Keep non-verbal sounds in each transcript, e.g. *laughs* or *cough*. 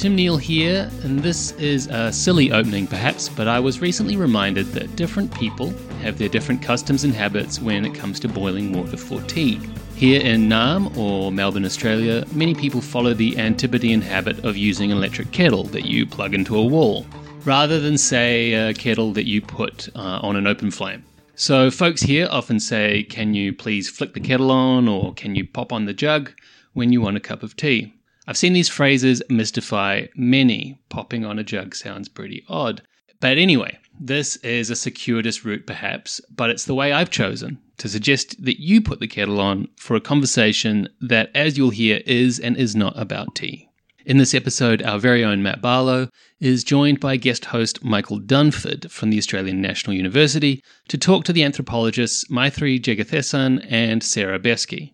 Tim Neal here, and this is a silly opening perhaps, but I was recently reminded that different people have their different customs and habits when it comes to boiling water for tea. Here in Naarm or Melbourne, Australia, many people follow the Antipodean habit of using an electric kettle that you plug into a wall, rather than, say, a kettle that you put uh, on an open flame. So, folks here often say, Can you please flick the kettle on, or can you pop on the jug when you want a cup of tea? I've seen these phrases mystify many. Popping on a jug sounds pretty odd. But anyway, this is a circuitous route perhaps, but it's the way I've chosen to suggest that you put the kettle on for a conversation that, as you'll hear, is and is not about tea. In this episode, our very own Matt Barlow is joined by guest host Michael Dunford from the Australian National University to talk to the anthropologists Maithri Jegathesan and Sarah Besky.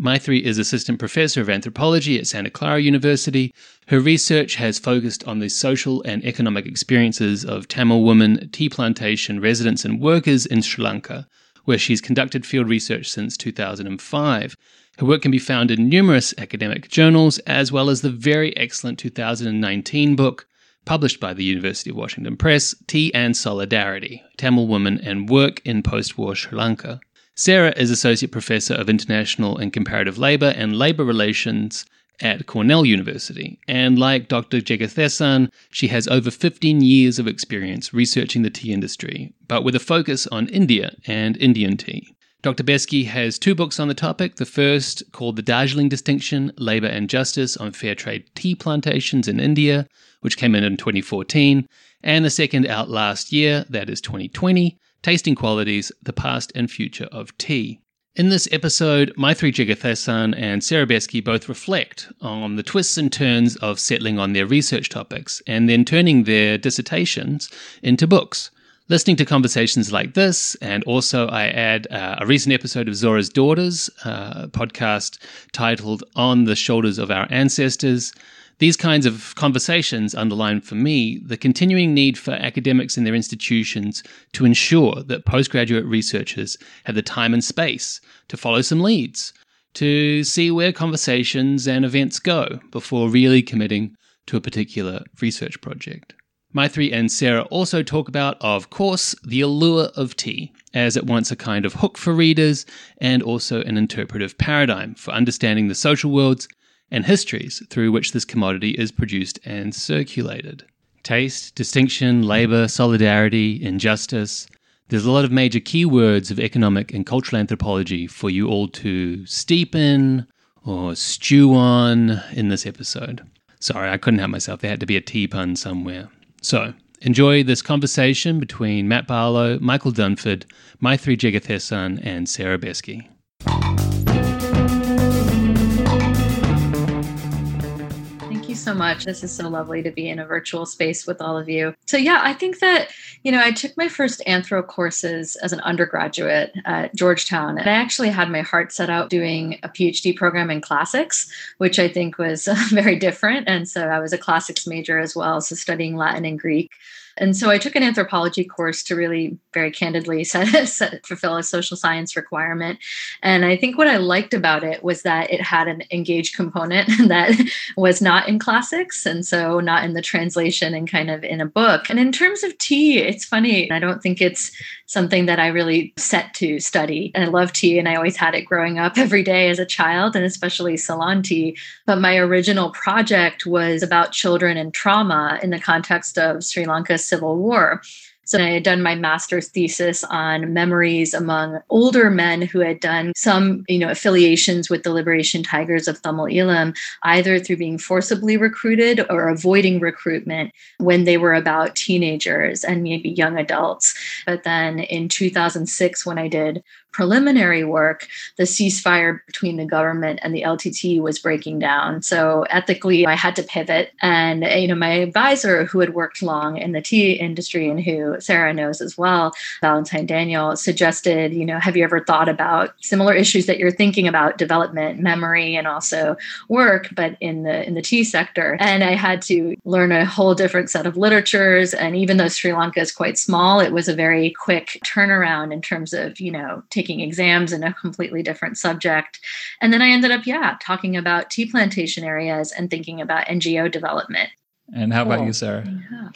Maithri is assistant professor of anthropology at Santa Clara University. Her research has focused on the social and economic experiences of Tamil women, tea plantation residents, and workers in Sri Lanka, where she's conducted field research since 2005. Her work can be found in numerous academic journals, as well as the very excellent 2019 book published by the University of Washington Press, Tea and Solidarity Tamil Women and Work in Post War Sri Lanka. Sarah is Associate Professor of International and Comparative Labour and Labour Relations at Cornell University. And like Dr. Jegathesan, she has over 15 years of experience researching the tea industry, but with a focus on India and Indian tea. Dr. Besky has two books on the topic. The first, called The Darjeeling Distinction Labour and Justice on Fair Trade Tea Plantations in India, which came in in 2014. And the second, out last year, that is 2020, Tasting Qualities The Past and Future of Tea. In this episode, Maithri Jegathesan and Sarah Besky both reflect on the twists and turns of settling on their research topics and then turning their dissertations into books. Listening to conversations like this, and also I add uh, a recent episode of Zora's Daughters, uh, podcast titled On the Shoulders of Our Ancestors, these kinds of conversations underline for me the continuing need for academics and their institutions to ensure that postgraduate researchers have the time and space to follow some leads, to see where conversations and events go before really committing to a particular research project. Maithri and Sarah also talk about, of course, the allure of tea, as at once a kind of hook for readers and also an interpretive paradigm for understanding the social worlds and histories through which this commodity is produced and circulated. Taste, distinction, labour, solidarity, injustice. There's a lot of major keywords of economic and cultural anthropology for you all to steep in or stew on in this episode. Sorry, I couldn't help myself. There had to be a tea pun somewhere. So, enjoy this conversation between Matt Barlow, Michael Dunford, Maithri Jegathesan, and Sarah Besky. So much. This is so lovely to be in a virtual space with all of you. So, yeah, I think that, you know, I took my first anthro courses as an undergraduate at Georgetown. And I actually had my heart set out doing a PhD program in classics, which I think was *laughs* very different. And so I was a classics major as well, so studying Latin and Greek. And so I took an anthropology course to really very candidly *laughs* set, set, fulfill a social science requirement. And I think what I liked about it was that it had an engaged component *laughs* that was not in classics and so not in the translation and kind of in a book. And in terms of tea, it's funny. I don't think it's something that I really set to study. And I love tea and I always had it growing up *laughs* every day as a child and especially Ceylon tea. But my original project was about children and trauma in the context of Sri Lanka's civil war. So I had done my master's thesis on memories among older men who had done some, you know, affiliations with the Liberation Tigers of Tamil Eelam, either through being forcibly recruited or avoiding recruitment when they were about teenagers and maybe young adults. But then in 2006, when I did preliminary work, the ceasefire between the government and the LTT was breaking down. So ethically, I had to pivot. And you know, my advisor, who had worked long in the tea industry and who Sarah knows as well, Valentine Daniel, suggested, you know, have you ever thought about similar issues that you're thinking about, development, memory, and also work, but in the in the tea sector? And I had to learn a whole different set of literatures. And even though Sri Lanka is quite small, it was a very quick turnaround in terms of, you know, taking taking exams in a completely different subject. And then I ended up, yeah, talking about tea plantation areas and thinking about NGO development. And how about you, Sarah? Yeah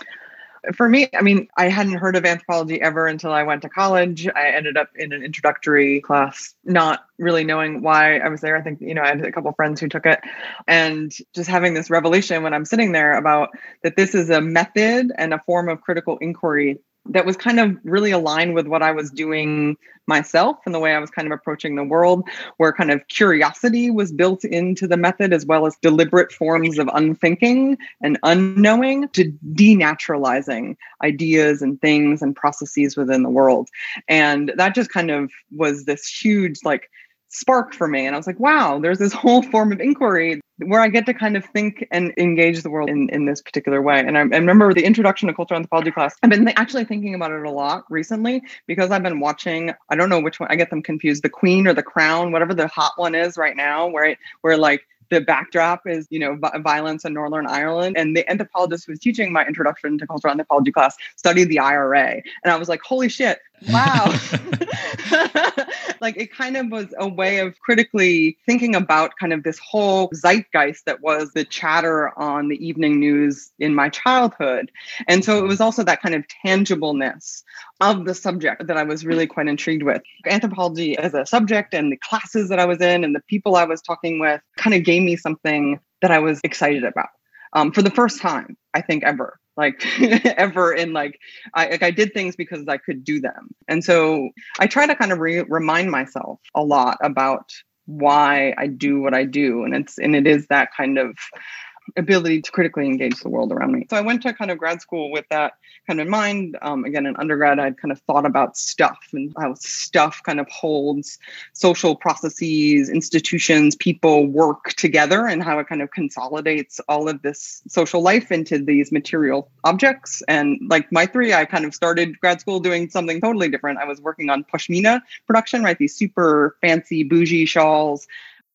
for me, I mean, I hadn't heard of anthropology ever until I went to college. I ended up in an introductory class, not really knowing why I was there. I think, you know, I had a couple friends who took it and just having this revelation when I'm sitting there about that this is a method and a form of critical inquiry that was kind of really aligned with what I was doing myself and the way I was kind of approaching the world, where kind of curiosity was built into the method as well as deliberate forms of unthinking and unknowing to denaturalizing ideas and things and processes within the world. And that just kind of was this huge, like, spark for me. And I was like, wow, there's this whole *laughs* form of inquiry where I get to kind of think and engage the world in, in this particular way. And I, I remember the introduction to cultural anthropology class. I've been th- actually thinking about it a lot recently because I've been watching, I don't know which one, I get them confused, the Queen or the Crown, whatever the hot one is right now, where, it, where like the backdrop is, you know, violence in Northern Ireland. And the anthropologist who was teaching my introduction to cultural anthropology class studied the IRA. And I was like, holy shit, wow. *laughs* *laughs* like it kind of was a way of critically thinking about kind of this whole zeitgeist that was the chatter on the evening news in my childhood. And so it was also that kind of tangibleness of the subject that I was really quite intrigued with. Anthropology as a subject and the classes that I was in and the people I was talking with kind of gave me something that I was excited about um, for the first time, I think ever like *laughs* ever in like I like I did things because I could do them. And so I try to kind of re- remind myself a lot about why I do what I do and it's and it is that kind of ability to critically engage the world around me. So I went to kind of grad school with that kind of in mind. Um, again, in undergrad, I'd kind of thought about stuff and how stuff kind of holds social processes, institutions, people work together, and how it kind of consolidates all of this social life into these material objects. And like Maithri, I kind of started grad school doing something totally different. I was working on pashmina production, right? These super fancy bougie shawls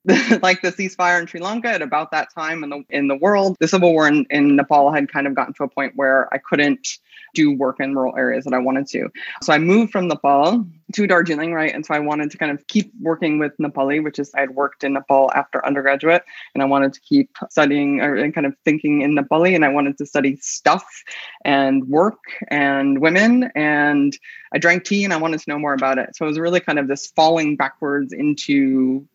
*laughs* like the ceasefire in Sri Lanka at about that time in the in the world. The civil war in, in Nepal had kind of gotten to a point where I couldn't do work in rural areas that I wanted to. So I moved from Nepal to Darjeeling, right? And so I wanted to kind of keep working with Nepali, which is I had worked in Nepal after undergraduate, and I wanted to keep studying or and kind of thinking in Nepali, and I wanted to study stuff and work and women, and I drank tea and I wanted to know more about it. So it was really kind of this falling backwards into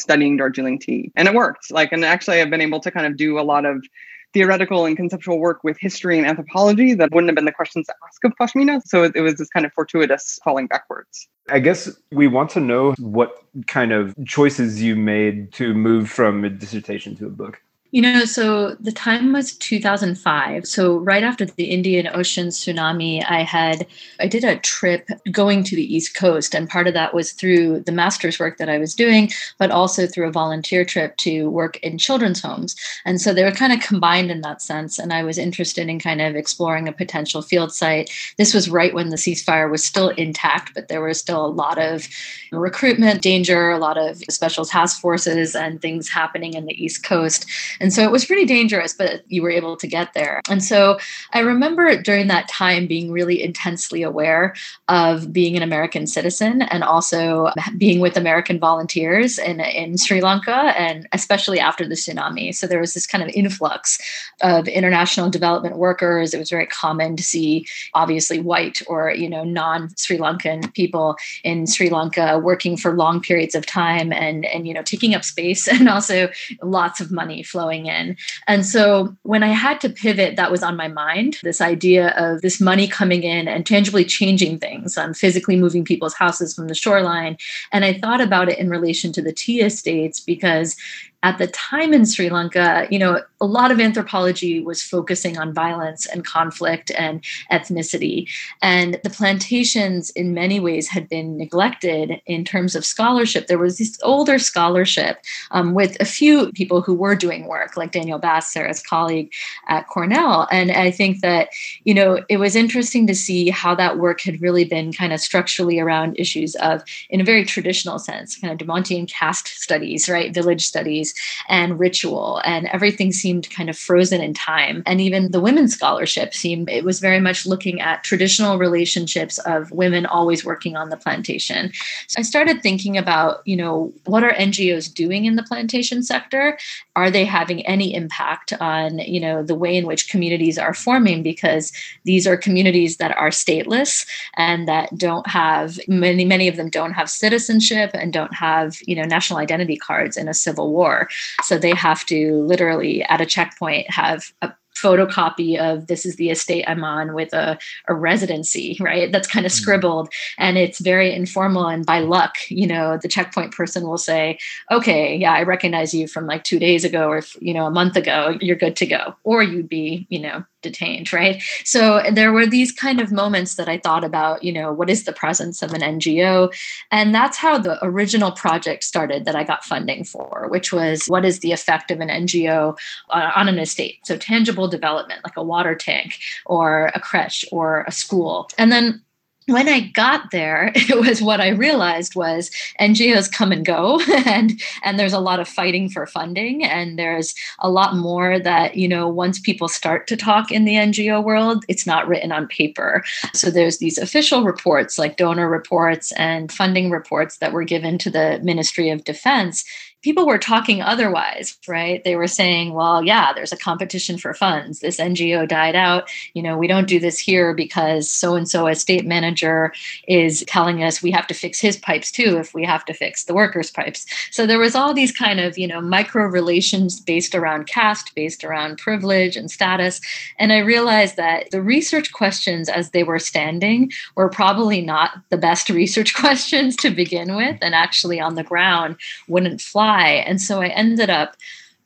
studying Darjeeling tea. And it worked. Like, and actually, I've been able to kind of do a lot of theoretical and conceptual work with history and anthropology that wouldn't have been the questions to ask of Pashmina. So it, it was this kind of fortuitous falling backwards. I guess we want to know what kind of choices you made to move from a dissertation to a book. You know, so the time was 2005. So right after the Indian Ocean tsunami, I had I did a trip going to the East Coast, and part of that was through the master's work that I was doing, but also through a volunteer trip to work in children's homes. And so they were kind of combined in that sense. And I was interested in kind of exploring a potential field site. This was right when the ceasefire was still intact, but there was still a lot of recruitment danger, a lot of special task forces, and things happening in the East Coast. And so it was pretty dangerous, but you were able to get there. And so I remember during that time being really intensely aware of being an American citizen and also being with American volunteers in, in Sri Lanka and especially after the tsunami. So there was this kind of influx of international development workers. It was very common to see obviously white or, you know, non-Sri Lankan people in Sri Lanka working for long periods of time and, and, you know, taking up space *laughs* and also lots of money flowing flowing in. And so when I had to pivot, that was on my mind this idea of this money coming in and tangibly changing things, um, physically moving people's houses from the shoreline. And I thought about it in relation to the tea estates because at the time in Sri Lanka, you know, a lot of anthropology was focusing on violence and conflict and ethnicity. And the plantations, in many ways, had been neglected in terms of scholarship. There was this older scholarship um, with a few people who were doing work, like Daniel Bass, Sarah's colleague at Cornell. And I think that, you know, it was interesting to see how that work had really been kind of structurally around issues of, in a very traditional sense, kind of Dumontian caste studies, right? Village studies and ritual, and everything seemed kind of frozen in time. And even the women's scholarship seemed, it was very much looking at traditional relationships of women always working on the plantation. So I started thinking about, you know, what are NGOs doing in the plantation sector? Are they having any impact on, you know, the way in which communities are forming? Because these are communities that are stateless and that don't have many, many of them don't have citizenship and don't have, you know, national identity cards in a civil war. So they have to literally at a checkpoint have a photocopy of this is the estate I'm on with a, a residency, right? That's kind of mm-hmm. scribbled and it's very informal. And by luck, you know, the checkpoint person will say, okay, yeah, I recognize you from like two days ago or, you know, a month ago, you're good to go. Or you'd be, you know, detained, right? So there were these kind of moments that I thought about, you know, what is the presence of an NGO? And that's how the original project started that I got funding for, which was what is the effect of an NGO on an estate? So tangible development, like a water tank or a creche or a school. And then when I got there, *laughs* it was what I realized was NGOs come and go, *laughs* and and there's a lot of fighting for funding, and there's a lot more that you know once people start to talk in the NGO world, it's not written on paper. So there's these official reports like donor reports and funding reports that were given to the Ministry of Defense, people were talking otherwise, right? They were saying, well, yeah, there's a competition for funds. This NGO died out. You know, we don't do this here because so and so, a state manager, is telling us we have to fix his pipes too if we have to fix the workers' pipes. So there was all these kind of, you know, micro relations based around caste, based around privilege and status. And I realized that the research questions as they were standing were probably not the best *laughs* research questions to begin with and actually on the ground wouldn't fly and so I ended up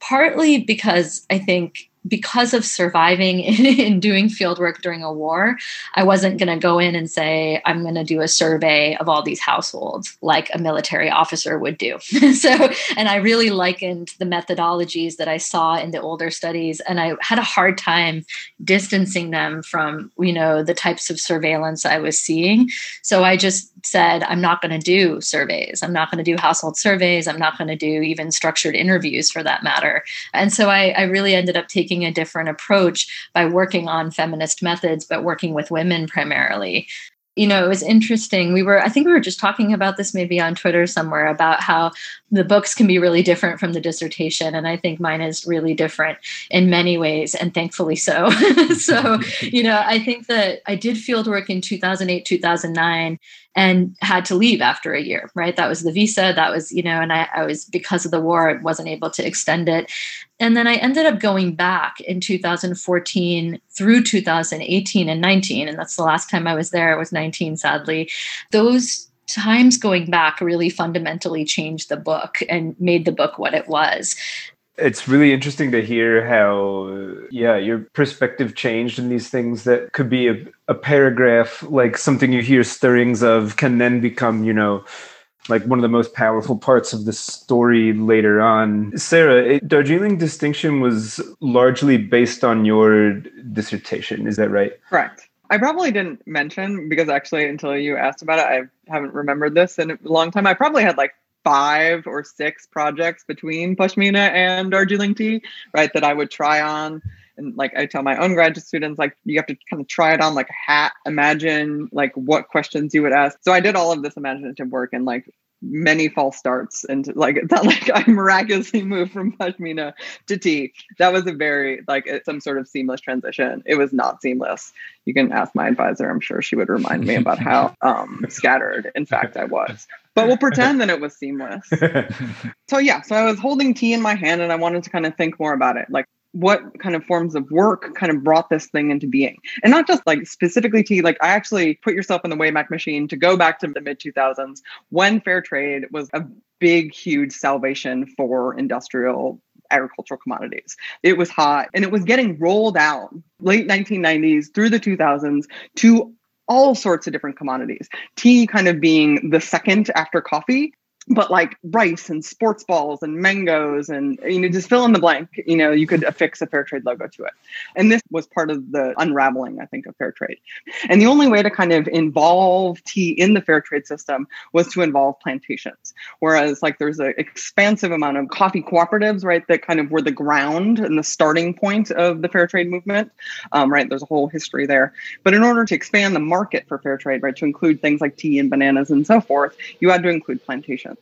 partly because I think because of surviving *laughs* in, in doing field work during a war, I wasn't going to go in and say, I'm going to do a survey of all these households like a military officer would do. *laughs* so, and I really likened the methodologies that I saw in the older studies, and I had a hard time distancing them from, you know, the types of surveillance I was seeing. So I just said, I'm not going to do surveys. I'm not going to do household surveys. I'm not going to do even structured interviews for that matter. And so I, I really ended up taking taking a different approach by working on feminist methods, but working with women primarily you know, it was interesting. We were, I think we were just talking about this maybe on Twitter somewhere about how the books can be really different from the dissertation. And I think mine is really different in many ways, and thankfully so. *laughs* so, *laughs* you know, I think that I did field work in 2008, 2009 and had to leave after a year, right? That was the visa. That was, you know, and I, I was, because of the war, I wasn't able to extend it. And then I ended up going back in 2014 through 2018 and 19. And that's the last time I was there. I was 19, sadly. Those times going back really fundamentally changed the book and made the book what it was. It's really interesting to hear how, yeah, your perspective changed in these things that could be a, a paragraph, like something you hear stirrings of, can then become, you know, like one of the most powerful parts of the story later on. Sarah, it, Darjeeling distinction was largely based on your dissertation, is that right? Correct. I probably didn't mention because actually until you asked about it, I haven't remembered this in a long time. I probably had like five or six projects between Pashmina and Darjeeling tea, right, that I would try on. And like I tell my own graduate students, like you have to kind of try it on like a hat, imagine like what questions you would ask. So I did all of this imaginative work and like many false starts and like *laughs* it's not like I miraculously moved from Pashmina to tea. That was a very like some sort of seamless transition. It was not seamless. You can ask my advisor. I'm sure she would remind me about how um, *laughs* scattered, in fact, I was. But we'll pretend that it was seamless. *laughs* so yeah, so I was holding tea in my hand and I wanted to kind of think more about it. Like what kind of forms of work kind of brought this thing into being. And not just like specifically tea like i actually put yourself in the wayback machine to go back to the mid 2000s when fair trade was a big huge salvation for industrial agricultural commodities. It was hot and it was getting rolled out late 1990s through the 2000s to all sorts of different commodities. Tea kind of being the second after coffee but like rice and sports balls and mangoes and you know just fill in the blank you know you could affix a fair trade logo to it. And this was part of the unraveling i think of fair trade. And the only way to kind of involve tea in the fair trade system was to involve plantations. Whereas like there's an expansive amount of coffee cooperatives right that kind of were the ground and the starting point of the fair trade movement um, right there's a whole history there. But in order to expand the market for fair trade right to include things like tea and bananas and so forth you had to include plantations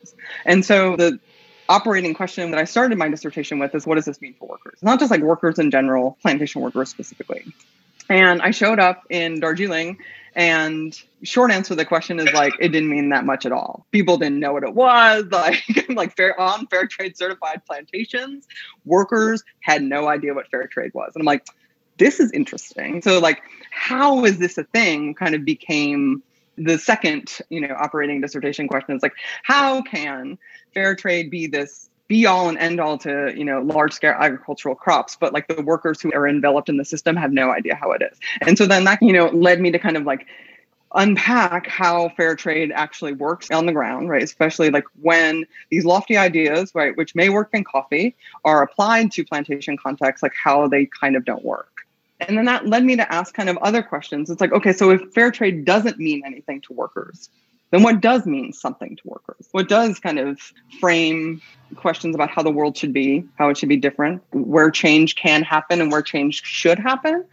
and so the operating question that I started my dissertation with is what does this mean for workers? Not just like workers in general, plantation workers specifically. And I showed up in Darjeeling and short answer to the question is like it didn't mean that much at all. People didn't know what it was. *laughs* Like like fair on fair trade certified plantations, workers had no idea what fair trade was. And I'm like, this is interesting. So like how is this a thing kind of became the second, you know, operating dissertation question is like, how can fair trade be this be all and end all to you know large scale agricultural crops but like the workers who are enveloped in the system have no idea how it is? And so then that you know led me to kind of like unpack how fair trade actually works on the ground right? Especially like when these lofty ideas right which may work in coffee are applied to plantation contexts like how they kind of don't work and then that led me to ask kind of other questions. It's like, okay, so if fair trade doesn't mean anything to workers, then what does mean something to workers? What does kind of frame questions about how the world should be, how it should be different, where change can happen and where change should happen?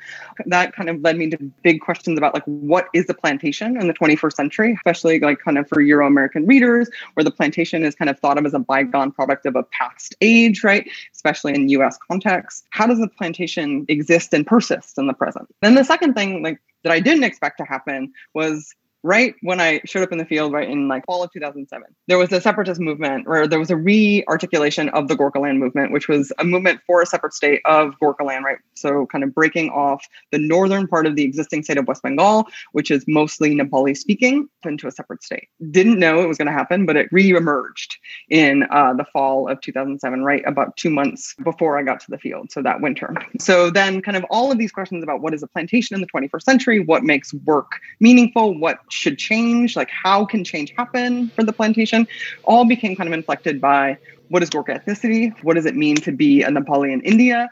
That kind of led me to big questions about like what is the plantation in the 21st century, especially like kind of for Euro American readers, where the plantation is kind of thought of as a bygone product of a past age, right? Especially in US context. How does the plantation exist and persist in the present? Then the second thing like that I didn't expect to happen was right when I showed up in the field, right in like fall of 2007, there was a separatist movement where there was a re-articulation of the Gorkhaland movement, which was a movement for a separate state of Gorkhaland, right? So kind of breaking off the northern part of the existing state of West Bengal, which is mostly Nepali speaking, into a separate state. Didn't know it was going to happen, but it re-emerged in uh, the fall of 2007, right about two months before I got to the field. So that winter. So then kind of all of these questions about what is a plantation in the 21st century, what makes work meaningful, what should change, like how can change happen for the plantation, all became kind of inflected by what is Gorkha ethnicity? What does it mean to be a Nepali in India?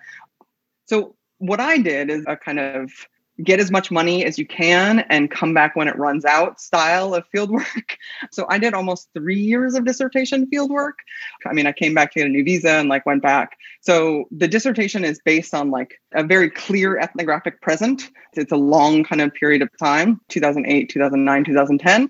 So what I did is a kind of get as much money as you can and come back when it runs out style of fieldwork. *laughs* So I did almost three years of dissertation fieldwork. I mean, I came back to get a new visa and like went back. So the dissertation is based on like a very clear ethnographic present. It's a long kind of period of time 2008, 2009, 2010.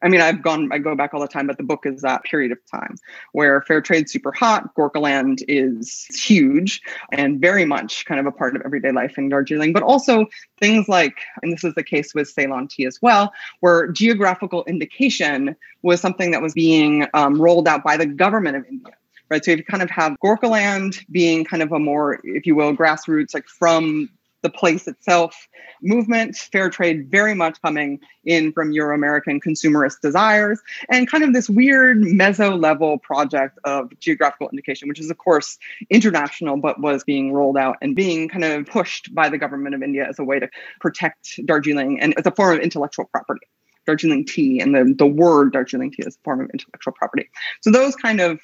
I mean, I've gone, I go back all the time, but the book is that period of time where fair trade's super hot, Gorkhaland is huge and very much kind of a part of everyday life in Darjeeling, but also things like, and this is the case with Ceylon tea as well, where geographical indication was something that was being um, rolled out by the government of India right? So you kind of have Gorkhaland being kind of a more, if you will, grassroots, like from the place itself movement, fair trade very much coming in from Euro American consumerist desires, and kind of this weird meso level project of geographical indication, which is, of course, international, but was being rolled out and being kind of pushed by the government of India as a way to protect Darjeeling and as a form of intellectual property. Darjeeling tea and the, the word Darjeeling tea is a form of intellectual property. So those kind of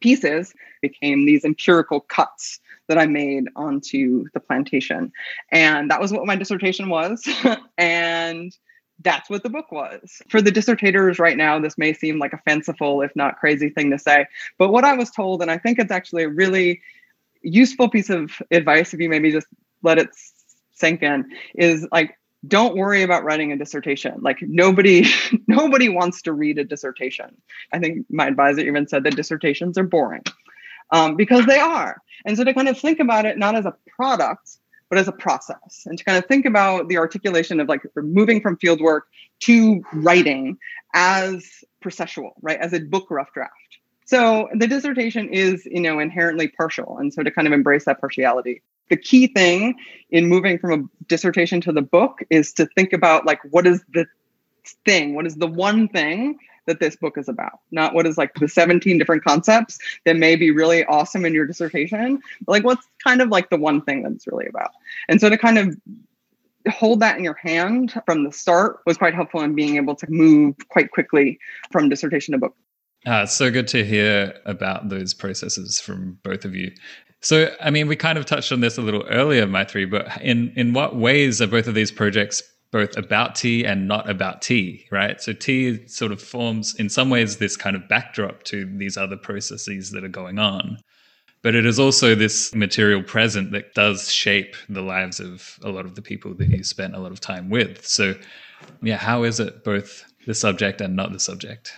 pieces became these empirical cuts that I made onto the plantation. And that was what my dissertation was. *laughs* and that's what the book was. For the dissertators right now, this may seem like a fanciful, if not crazy thing to say. But what I was told, and I think it's actually a really useful piece of advice if you maybe just let it sink in, is like, don't worry about writing a dissertation. Like nobody, *laughs* nobody wants to read a dissertation. I think my advisor even said that dissertations are boring um, because they are. And so to kind of think about it not as a product, but as a process, and to kind of think about the articulation of like moving from fieldwork to writing as processual, right, as a book rough draft. So the dissertation is, you know, inherently partial, and so to kind of embrace that partiality. The key thing in moving from a dissertation to the book is to think about like what is the thing, what is the one thing that this book is about, not what is like the 17 different concepts that may be really awesome in your dissertation, but like what's kind of like the one thing that it's really about. And so to kind of hold that in your hand from the start was quite helpful in being able to move quite quickly from dissertation to book. Ah, it's so good to hear about those processes from both of you. So, I mean, we kind of touched on this a little earlier, Maithri, but in, in what ways are both of these projects both about tea and not about tea, right? So, tea sort of forms, in some ways, this kind of backdrop to these other processes that are going on. But it is also this material present that does shape the lives of a lot of the people that you spent a lot of time with. So, yeah, how is it both the subject and not the subject?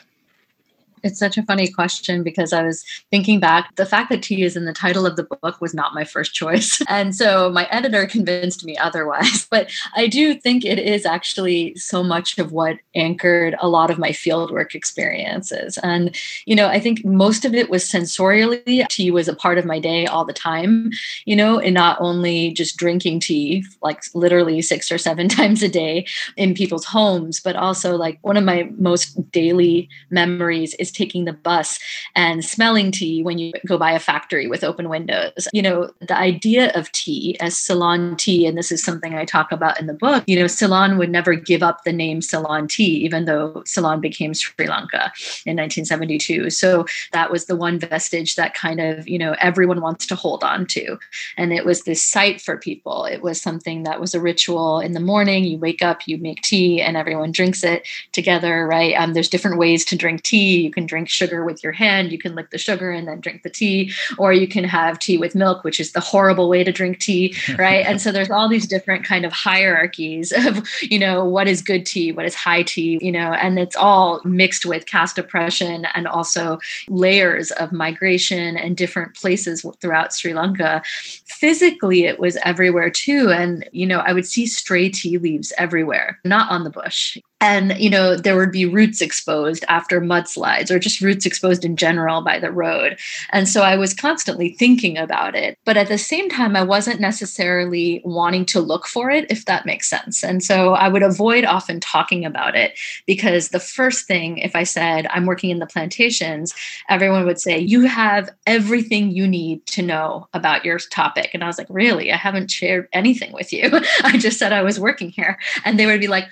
It's such a funny question because I was thinking back. The fact that tea is in the title of the book was not my first choice. *laughs* And so my editor convinced me otherwise. *laughs* But I do think it is actually so much of what anchored a lot of my fieldwork experiences. And, you know, I think most of it was sensorially. Tea was a part of my day all the time, you know, and not only just drinking tea, like literally six or seven *laughs* times a day in people's homes, but also like one of my most daily memories is taking the bus and smelling tea when you go by a factory with open windows. You know, the idea of tea as Ceylon tea, and this is something I talk about in the book, you know, Ceylon would never give up the name Ceylon tea, even though Ceylon became Sri Lanka in 1972. So that was the one vestige that kind of, you know, everyone wants to hold on to. And it was this site for people. It was something that was a ritual in the morning. You wake up, you make tea, and everyone drinks it together, right? Um, there's different ways to drink tea. You can can drink sugar with your hand. You can lick the sugar and then drink the tea, or you can have tea with milk, which is the horrible way to drink tea, *laughs* right? and so there's all these different kind of hierarchies *laughs* of, you know, what is good tea, what is high tea, you know, and it's all mixed with caste oppression and also layers of migration and different places throughout Sri Lanka. Physically, it was everywhere too. And, you know, I would see stray tea leaves everywhere, not on the bush and you know there would be roots exposed after mudslides or just roots exposed in general by the road. And so i was constantly thinking about it but at the same time i wasn't necessarily wanting to look for it if that makes sense. And so i would avoid often talking about it because the first thing if i said i'm working in the plantations everyone would say you have everything you need to know about your topic. And i was like really? I haven't shared anything with you. *laughs* I just said i was working here. And they would be like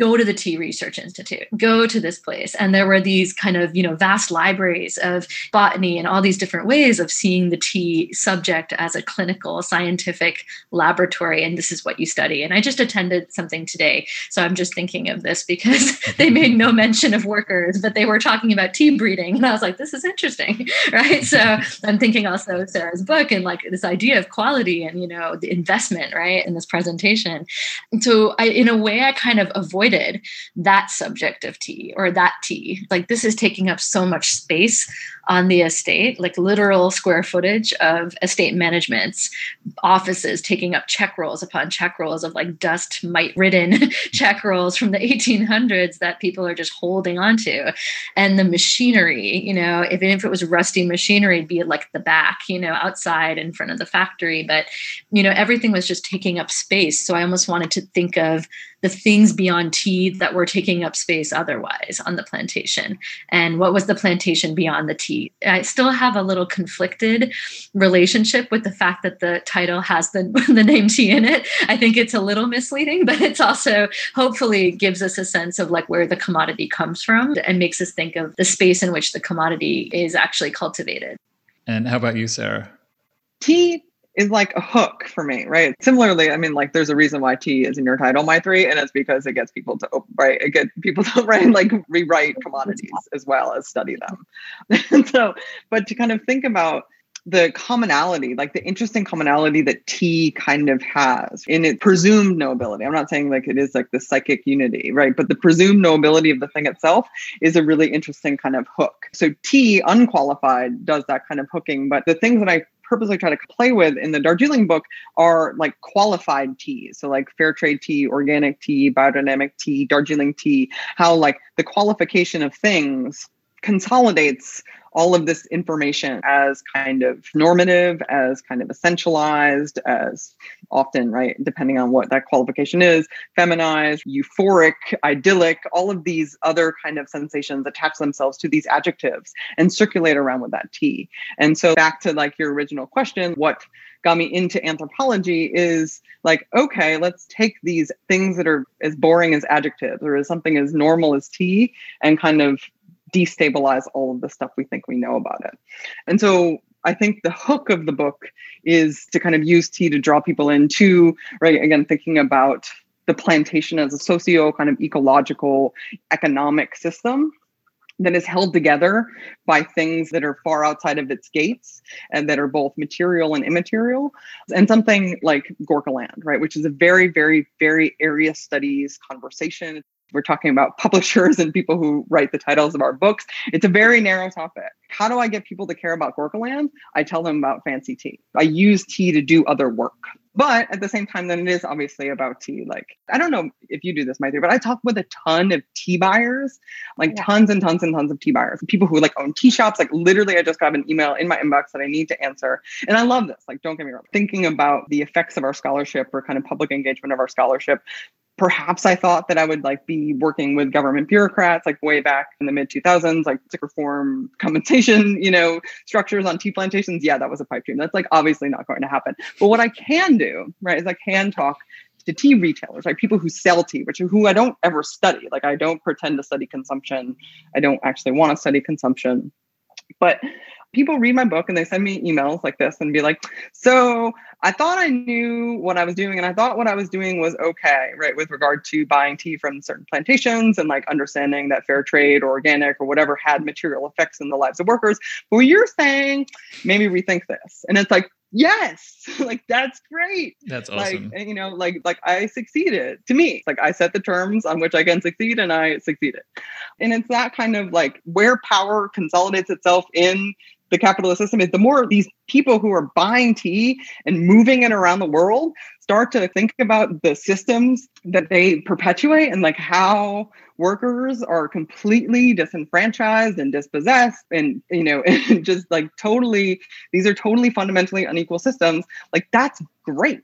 go to the tea research institute go to this place. And there were these kind of you know vast libraries of botany and all these different ways of seeing the tea subject as a clinical scientific laboratory and this is what you study. And i just attended something today so i'm just thinking of this because *laughs* they made no mention of workers but they were talking about tea breeding and i was like this is interesting *laughs* right? So i'm thinking also of sarah's book and like this idea of quality and you know the investment right in this presentation. So i in a way i kind of avoided that subject of tea or that tea. Like this is taking up so much space on the estate, like literal square footage of estate management's offices taking up check rolls upon check rolls of like dust mite ridden *laughs* check rolls from the 1800s that people are just holding onto. And the machinery, you know, even if it was rusty machinery, be like the back, you know, outside in front of the factory. But, you know, everything was just taking up space. So I almost wanted to think of the things beyond tea that were taking up space otherwise on the plantation. And what was the plantation beyond the tea? I still have a little conflicted relationship with the fact that the title has the, *laughs* the name tea in it. I think it's a little misleading, but it's also hopefully gives us a sense of like where the commodity comes from and makes us think of the space in which the commodity is actually cultivated. And how about you, Sarah? Tea is like a hook for me, right? Similarly, I mean, like there's a reason why tea is in your title, Maithri, and it's because it gets people to right, it gets people *laughs* to write like rewrite commodities as well as study them. *laughs* so, but to kind of think about the commonality, like the interesting commonality that tea kind of has in its presumed knowability. I'm not saying like it is like the psychic unity, right? But the presumed knowability of the thing itself is a really interesting kind of hook. So tea unqualified does that kind of hooking, but the things that I purposely try to play with in the Darjeeling book are like qualified teas. So like fair trade tea, organic tea, biodynamic tea, Darjeeling tea, how like the qualification of things consolidates all of this information as kind of normative, as kind of essentialized, as often, right, depending on what that qualification is, feminized, euphoric, idyllic, all of these other kind of sensations attach themselves to these adjectives and circulate around with that T. And so back to like your original question, what got me into anthropology is like, okay, let's take these things that are as boring as adjectives or as something as normal as tea and kind of destabilize all of the stuff we think we know about it. And so I think the hook of the book is to kind of use tea to draw people into, right? Again, thinking about the plantation as a socio kind of ecological economic system that is held together by things that are far outside of its gates and that are both material and immaterial and something like Gorkhaland right which is a very very very area studies conversation we're talking about publishers and people who write the titles of our books. It's a very narrow topic. How do I get people to care about Gorkhaland? I tell them about fancy tea. I use tea to do other work. But at the same time, then it is obviously about tea. Like, I don't know if you do this, my dear, but I talk with a ton of tea buyers, like yeah. tons and tons and tons of tea buyers, people who like own tea shops. Like, literally, I just got an email in my inbox that I need to answer. And I love this. Like, don't get me wrong. Thinking about the effects of our scholarship or kind of public engagement of our scholarship perhaps I thought that I would like be working with government bureaucrats like way back in the mid 2000s, like to reform compensation, *laughs* you know, structures on tea plantations. Yeah, that was a pipe dream. That's like obviously not going to happen. But what I can do, right, is I can talk to tea retailers, like People who sell tea, which who I don't ever study. Like I don't pretend to study consumption. I don't actually want to study consumption. But people read my book and they send me emails like this and be like, so I thought I knew what I was doing and I thought what I was doing was okay, right? With regard to buying tea from certain plantations and like understanding that fair trade or organic or whatever had material effects in the lives of workers. But you're saying, maybe rethink this. And it's like, yes *laughs* like that's great that's awesome like you know like like i succeeded to me like i set the terms on which i can succeed and i succeeded and it's that kind of like where power consolidates itself in the capitalist system is the more these people who are buying tea and moving it around the world start to think about the systems that they perpetuate and like how workers are completely disenfranchised and dispossessed and you know *laughs* and just like totally these are totally fundamentally unequal systems. Like that's great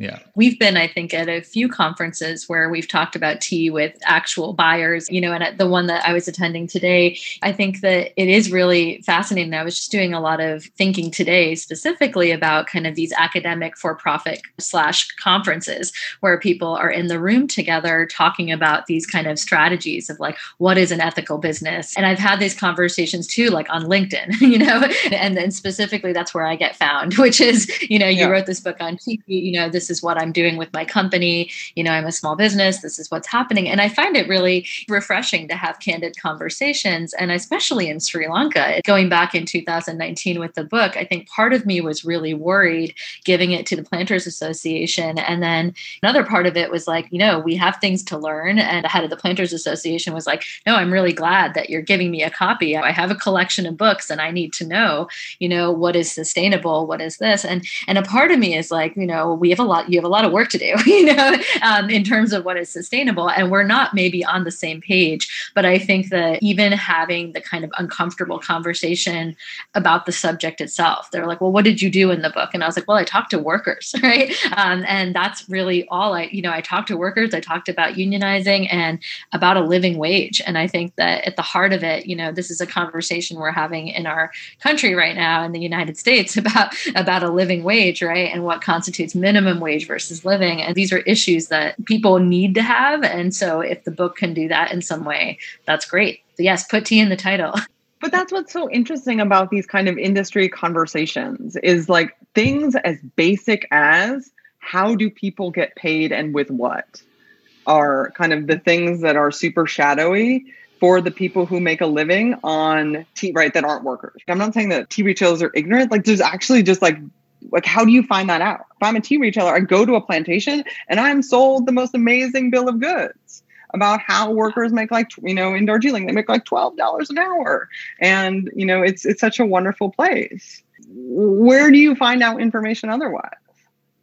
yeah. We've been, I think, at a few conferences where we've talked about tea with actual buyers, you know, and at the one that I was attending today, I think that it is really fascinating. I was just doing a lot of thinking today specifically about kind of these academic for profit slash conferences where people are in the room together talking about these kind of strategies of like, what is an ethical business? And I've had these conversations too, like on LinkedIn, *laughs* you know, and then specifically that's where I get found, *laughs* which is, you know, you yeah. wrote this book on tea, you know, this is what I'm doing with my company. You know, I'm a small business. This is what's happening. And I find it really refreshing to have candid conversations. And especially in Sri Lanka, going back in 2019 with the book, I think part of me was really worried giving it to the Planters Association. And then another part of it was like, you know, we have things to learn. And the head of the Planters Association was like, no, I'm really glad that you're giving me a copy. I have a collection of books and I need to know, you know, what is sustainable, what is this? And and a part of me is like, you know, we have a lot lot you have a lot of work to do *laughs* you know um, in terms of what is sustainable. And we're not maybe on the same page but i think that even having the kind of uncomfortable conversation about the subject itself they're like well what did you do in the book? And i was like well i talked to workers *laughs* right? Um, and that's really all i you know i talked to workers i talked about unionizing and about a living wage. And i think that at the heart of it you know this is a conversation we're having in our country right now in the united states *laughs* about about a living wage right? And what constitutes minimum wage versus living. And these are issues that people need to have. And so if the book can do that in some way, that's great. So yes, put tea in the title. *laughs* But that's what's so interesting about these kind of industry conversations is like things as basic as how do people get paid and with what are kind of the things that are super shadowy for the people who make a living on tea right that aren't workers. I'm not saying that tea retailers are ignorant. Like there's actually just like like how do you find that out? If i'm a tea retailer i go to a plantation and i'm sold the most amazing bill of goods about how workers make like you know in darjeeling they make like $12 an hour. And you know it's it's such a wonderful place. Where do you find out information otherwise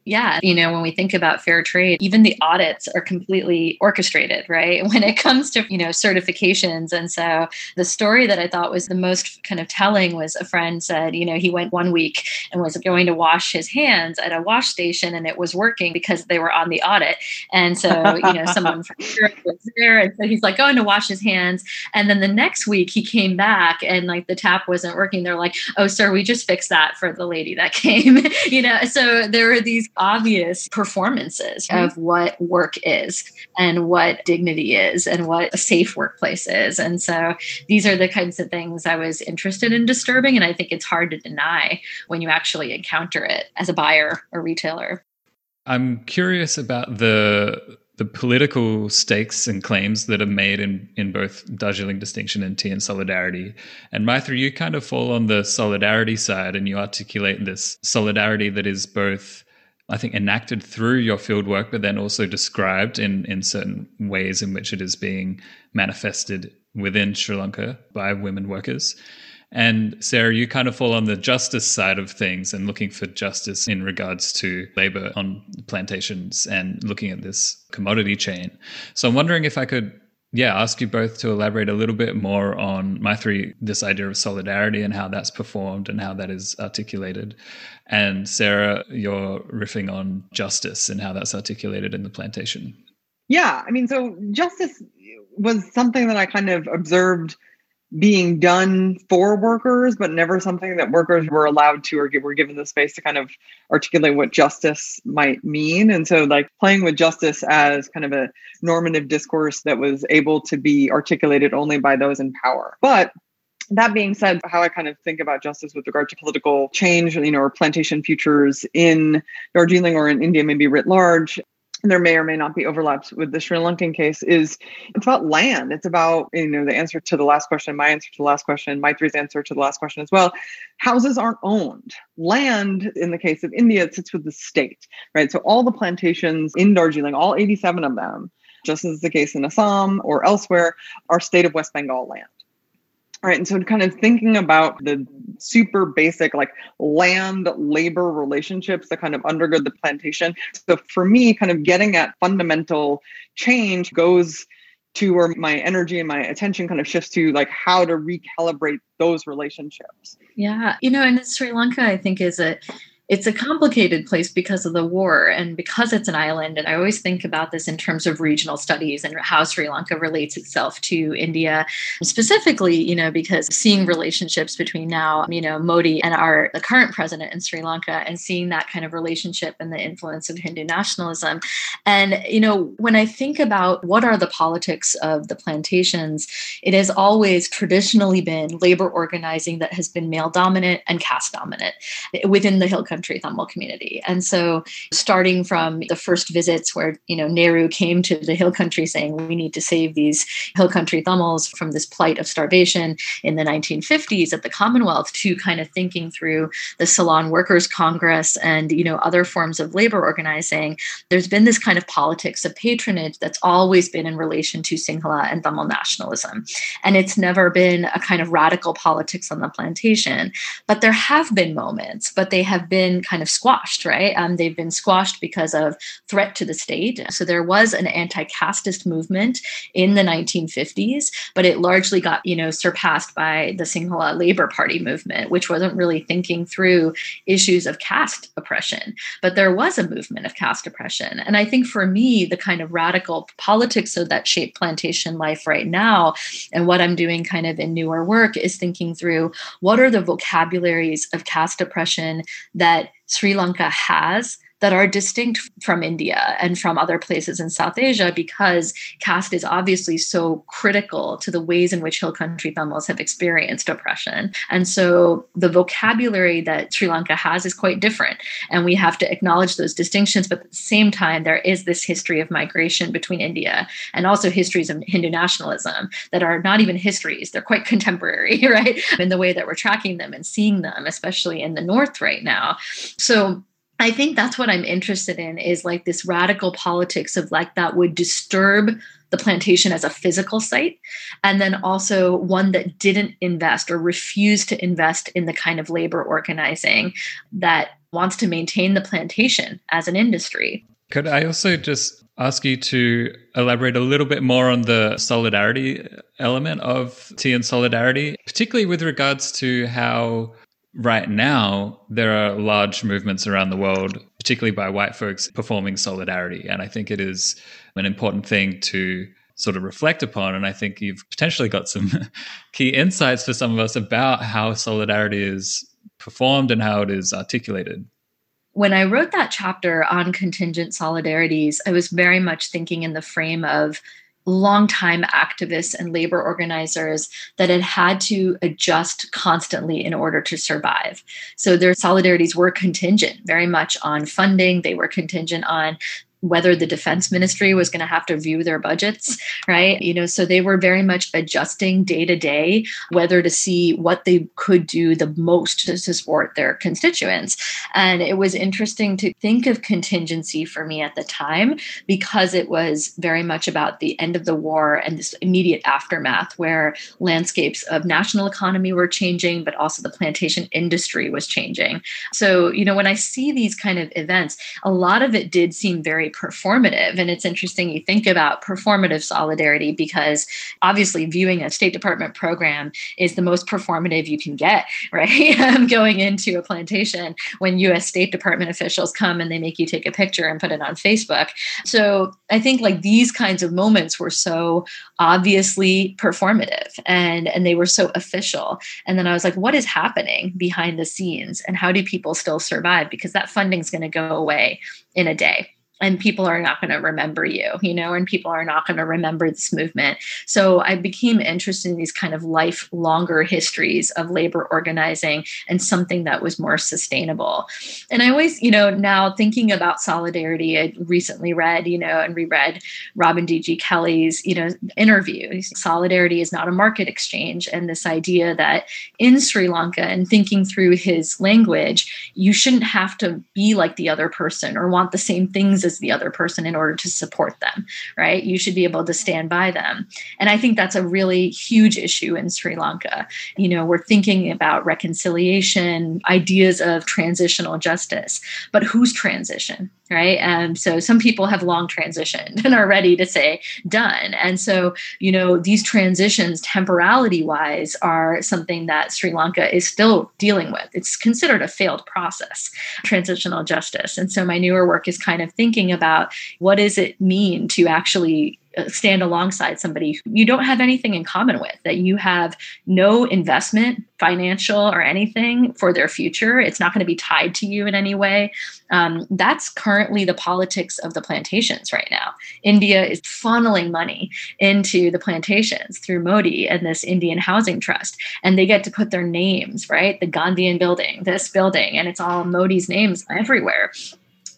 yeah, you know, when we think about fair trade, even the audits are completely orchestrated, right? *laughs* When it comes to, you know, certifications. And so the story that I thought was the most kind of telling was a friend said, you know, he went one week and was going to wash his hands at a wash station and it was working because they were on the audit. And so, you know, someone from *laughs* Europe was there. And so he's like going to wash his hands. And then the next week he came back and like the tap wasn't working. They're like, oh, sir, we just fixed that for the lady that *laughs* came, you know. So there were these obvious performances mm-hmm. of what work is and what dignity is and what a safe workplace is. And so these are the kinds of things I was interested in disturbing. And I think it's hard to deny when you actually encounter it as a buyer or retailer. I'm curious about the the political stakes and claims that are made in, in both Darjeeling Distinction and Tea and Solidarity. And Maithri, you kind of fall on the solidarity side and you articulate this solidarity that is both, I think, enacted through your field work, but then also described in, in certain ways in which it is being manifested within Sri Lanka by women workers. And Sarah, you kind of fall on the justice side of things and looking for justice in regards to labor on plantations and looking at this commodity chain. So I'm wondering if I could, yeah, ask you both to elaborate a little bit more on Maithri this idea of solidarity and how that's performed and how that is articulated. And Sarah, you're riffing on justice and how that's articulated in the plantation. Yeah, I mean, so justice was something that I kind of observed being done for workers, but never something that workers were allowed to or were given the space to kind of articulate what justice might mean. And so, like playing with justice as kind of a normative discourse that was able to be articulated only by those in power. But that being said, how I kind of think about justice with regard to political change, you know, or plantation futures in Darjeeling or in India, maybe writ large, there may or may not be overlaps with the Sri Lankan case is it's about land. It's about, you know, the answer to the last question, my answer to the last question, Maithri's answer to the last question as well. Houses aren't owned. Land, in the case of India, it sits with the state, right? So all the plantations in Darjeeling, all 87 of them, just as the case in Assam or elsewhere, are state of West Bengal land. Right. And so kind of thinking about the super basic like land labor relationships that kind of undergird the plantation. So for me, kind of getting at fundamental change goes to where my energy and my attention kind of shifts to like how to recalibrate those relationships. Yeah. You know, and Sri Lanka, I think, is a it's a complicated place because of the war and because it's an island. And I always think about this in terms of regional studies and how Sri Lanka relates itself to India, specifically, you know, because seeing relationships between now, you know, Modi and our the current president in Sri Lanka and seeing that kind of relationship and the influence of Hindu nationalism. And, you know, when I think about what are the politics of the plantations, it has always traditionally been labor organizing that has been male dominant and caste dominant within the hill country country Tamil community. And so starting from the first visits where, you know, Nehru came to the hill country saying we need to save these hill country Tamils from this plight of starvation in the 1950s at the Commonwealth to kind of thinking through the Ceylon Workers Congress and, you know, other forms of labor organizing, there's been this kind of politics of patronage that's always been in relation to Sinhala and Tamil nationalism. And it's never been a kind of radical politics on the plantation. But there have been moments, but they have been been kind of squashed, right? Um, they've been squashed because of threat to the state. So there was an anti-casteist movement in the 1950s, but it largely got, you know, surpassed by the Sinhala Labor Party movement, which wasn't really thinking through issues of caste oppression. But there was a movement of caste oppression. And I think for me, the kind of radical politics of that shape plantation life right now, and what I'm doing kind of in newer work is thinking through what are the vocabularies of caste oppression that that Sri Lanka has that are distinct from India and from other places in South Asia because caste is obviously so critical to the ways in which hill country Tamils have experienced oppression. And so the vocabulary that Sri Lanka has is quite different. And we have to acknowledge those distinctions. But at the same time, there is this history of migration between India and also histories of Hindu nationalism that are not even histories, they're quite *laughs* contemporary, right? In the way that we're tracking them and seeing them, especially in the North right now. So I think that's what I'm interested in is like this radical politics of like that would disturb the plantation as a physical site and then also one that didn't invest or refused to invest in the kind of labor organizing that wants to maintain the plantation as an industry. Could I also just ask you to elaborate a little bit more on the solidarity element of Tea and Solidarity, particularly with regards to how right now, there are large movements around the world, particularly by white folks, performing solidarity. And I think it is an important thing to sort of reflect upon. And I think you've potentially got some *laughs* key insights for some of us about how solidarity is performed and how it is articulated. when I wrote that chapter on contingent solidarities, I was very much thinking in the frame of longtime activists and labor organizers that had had to adjust constantly in order to survive. So their solidarities were contingent very much on funding, they were contingent on whether the defense ministry was going to have to view their budgets, right? You know, so they were very much adjusting day to day whether to see what they could do the most to support their constituents. And it was interesting to think of contingency for me at the time because it was very much about the end of the war and this immediate aftermath where landscapes of national economy were changing, but also the plantation industry was changing. So, you know, when I see these kind of events, a lot of it did seem very performative. And it's interesting you think about performative solidarity because obviously viewing a State Department program is the most performative you can get, *laughs* right? Um, going into a plantation when US State Department officials come and they make you take a picture and put it on Facebook. So I think like these kinds of moments were so obviously performative and and they were so official and then i was like what is happening behind the scenes and how do people still survive because that funding is going to go away in a day and people are not going to remember you, you know, and people are not going to remember this movement. So I became interested in these kind of life longer histories of labor organizing and something that was more sustainable. And I always, you know, now thinking about solidarity, I recently read, you know, and reread Robin D.G. Kelley's you know, interview. Solidarity is not a market exchange. And this idea that in Sri Lanka and thinking through his language, you shouldn't have to be like the other person or want the same things as the other person in order to support them, right? You should be able to stand by them. And I think that's a really huge issue in Sri Lanka. You know, we're thinking about reconciliation, ideas of transitional justice, but whose transition? Right? And so some people have long transitioned *laughs* and are ready to say done. And so you know these transitions temporality wise are something that sri lanka is still dealing with. It's considered a failed process transitional justice. And so my newer work is kind of thinking about what does it mean to actually stand alongside somebody you don't have anything in common with, that you have no investment, financial or anything for their future. It's not going to be tied to you in any way. Um, that's currently the politics of the plantations right now. India is funneling money into the plantations through Modi and this Indian Housing Trust, and they get to put their names, right? The Gandhian building, this building, and it's all Modi's names everywhere.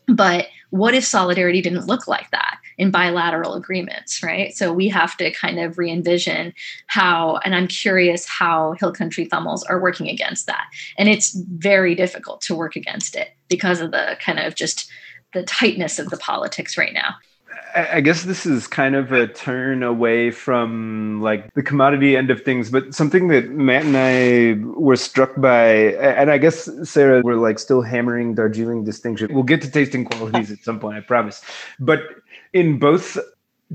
But what if solidarity didn't look like that in bilateral agreements, right? So we have to kind of re envision how, and I'm curious how Hill Country Tamils are working against that. And it's very difficult to work against it because of the kind of just the tightness of the politics right now. I guess this is kind of a turn away from like the commodity end of things, but something that Matt and I were struck by, and I guess Sarah, we're like still hammering Darjeeling distinction. We'll get to tasting qualities at some point, I promise. But in both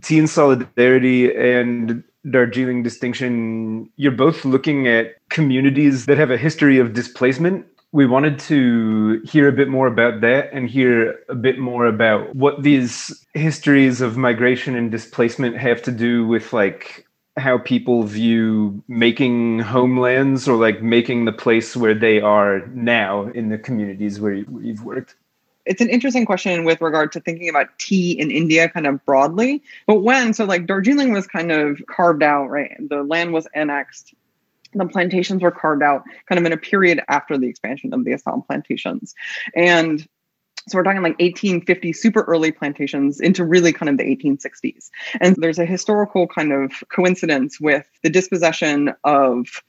Tea and Solidarity and Darjeeling distinction, you're both looking at communities that have a history of displacement we wanted to hear a bit more about that and hear a bit more about what these histories of migration and displacement have to do with like how people view making homelands or like making the place where they are now in the communities where you've worked it's an interesting question with regard to thinking about tea in India kind of broadly. But when, so like Darjeeling was kind of carved out, right? The land was annexed the plantations were carved out kind of in a period after the expansion of the Assam plantations. And so we're talking like 1850 super early plantations into really kind of the 1860s. And there's a historical kind of coincidence with the dispossession of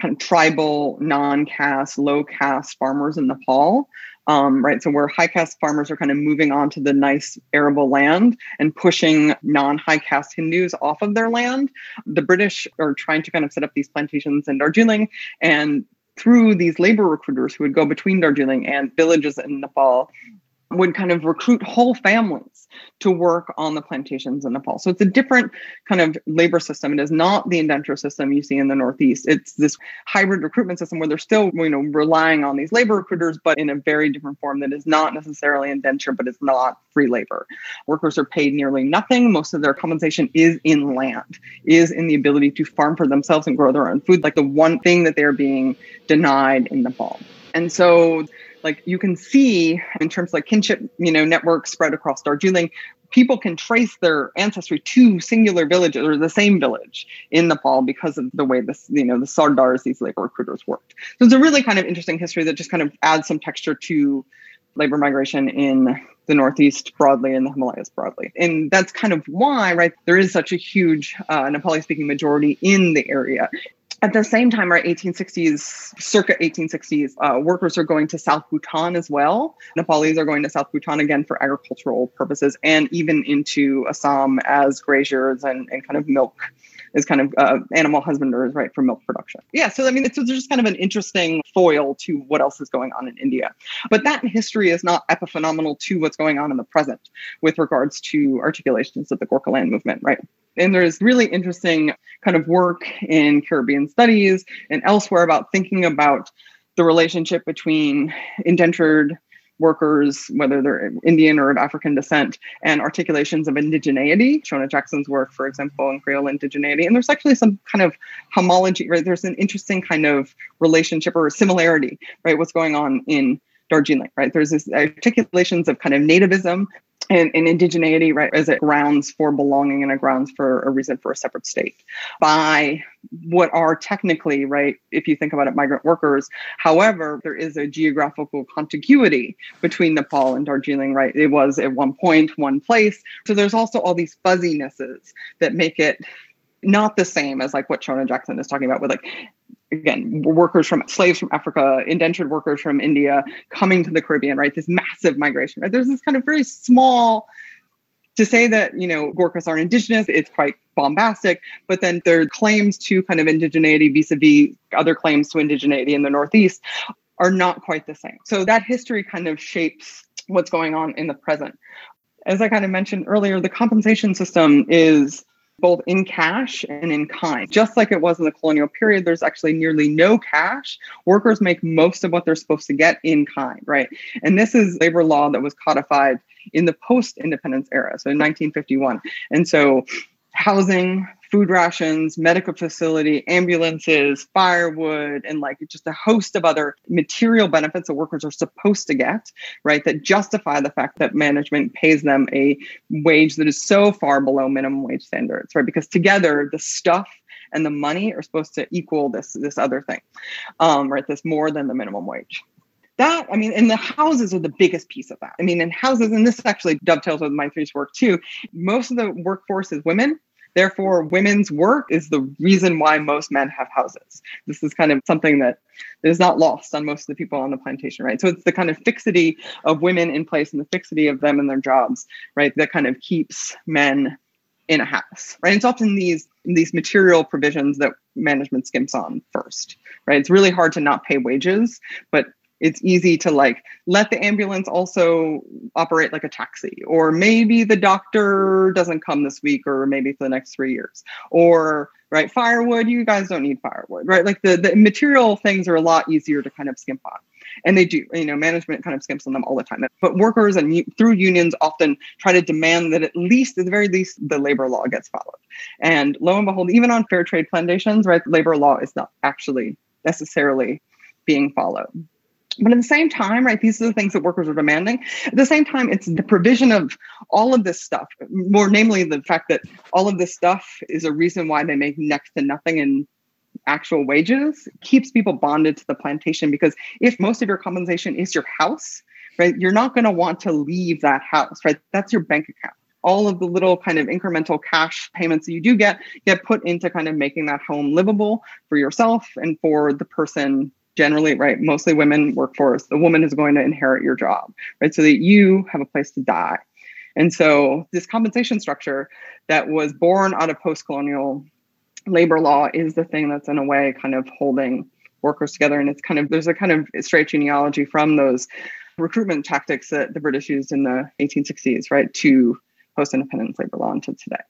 kind of tribal, non-caste, low caste farmers in Nepal um, right? So where high caste farmers are kind of moving on to the nice arable land and pushing non-high caste Hindus off of their land. The British are trying to kind of set up these plantations in Darjeeling and through these labor recruiters who would go between Darjeeling and villages in Nepal would kind of recruit whole families to work on the plantations in Nepal. So it's a different kind of labor system. It is not the indenture system you see in the Northeast. It's this hybrid recruitment system where they're still, you know, relying on these labor recruiters, but in a very different form that is not necessarily indenture, but it's not free labor. Workers are paid nearly nothing. Most of their compensation is in land, is in the ability to farm for themselves and grow their own food, like the one thing that they're being denied in Nepal. And so like you can see in terms of like kinship, you know, networks spread across Darjeeling, people can trace their ancestry to singular villages or the same village in Nepal because of the way this, you know, the Sardars, these labor recruiters worked. So it's a really kind of interesting history that just kind of adds some texture to labor migration in the Northeast broadly and the Himalayas broadly. And that's kind of why, right, there is such a huge uh, Nepali speaking majority in the area. At the same time, right, 1860s, circa 1860s, uh, workers are going to South Bhutan as well. Nepalese are going to South Bhutan again for agricultural purposes and even into Assam as graziers and, and kind of milk is kind of uh, animal husbanders, right, for milk production. Yeah, so I mean, it's, it's just kind of an interesting foil to what else is going on in India. But that history is not epiphenomenal to what's going on in the present with regards to articulations of the Gorkhaland movement, right? And there's really interesting kind of work in Caribbean studies and elsewhere about thinking about the relationship between indentured workers, whether they're Indian or of African descent, and articulations of indigeneity. Shona Jackson's work, for example, in Creole indigeneity. And there's actually some kind of homology, right? There's an interesting kind of relationship or similarity, right? What's going on in Darjeeling, right? There's this articulations of kind of nativism and, and indigeneity, right, as a grounds for belonging and a grounds for a reason for a separate state by what are technically, right, if you think about it, migrant workers. However, there is a geographical contiguity between Nepal and Darjeeling, right? It was at one point one place. So there's also all these fuzzinesses that make it not the same as like what Shona Jackson is talking about with like again workers from slaves from africa indentured workers from india coming to the caribbean right? This massive migration right? There's this kind of very small to say that you know gorkhas aren't indigenous it's quite bombastic but then their claims to kind of indigeneity vis-a-vis other claims to indigeneity in the northeast are not quite the same. So that history kind of shapes what's going on in the present. As i kind of mentioned earlier the compensation system is both in cash and in kind. Just like it was in the colonial period, there's actually nearly no cash. Workers make most of what they're supposed to get in kind, right? And this is labor law that was codified in the post independence era, so in 1951. And so housing, food rations, medical facility, ambulances, firewood, and like just a host of other material benefits that workers are supposed to get, right? That justify the fact that management pays them a wage that is so far below minimum wage standards, right? Because together the stuff and the money are supposed to equal this this other thing, um, right? This more than the minimum wage that i mean and the houses are the biggest piece of that i mean in houses and this actually dovetails with Maithri's work too most of the workforce is women Therefore, women's work is the reason why most men have houses. This is kind of something that is not lost on most of the people on the plantation, right? So it's the kind of fixity of women in place and the fixity of them and their jobs, right, that kind of keeps men in a house, right? It's often these these material provisions that management skimps on first, right? It's really hard to not pay wages, but it's easy to like let the ambulance also operate like a taxi or maybe the doctor doesn't come this week or maybe for the next three years or right firewood you guys don't need firewood right? Like the, the material things are a lot easier to kind of skimp on and they do you know management kind of skimps on them all the time but workers and through unions often try to demand that at least at the very least the labor law gets followed and lo and behold even on fair trade plantations right labor law is not actually necessarily being followed but at the same time, right, these are the things that workers are demanding. At the same time, it's the provision of all of this stuff, more namely the fact that all of this stuff is a reason why they make next to nothing in actual wages, keeps people bonded to the plantation. Because if most of your compensation is your house, right, you're not going to want to leave that house, right? That's your bank account all of the little kind of incremental cash payments that you do get get put into kind of making that home livable for yourself and for the person generally, right, mostly women workforce, the woman is going to inherit your job, right? So that you have a place to die. And so this compensation structure that was born out of post-colonial labor law is the thing that's in a way kind of holding workers together. And it's kind of there's a kind of straight genealogy from those recruitment tactics that the British used in the 1860s, right, to post-independence labor law until today.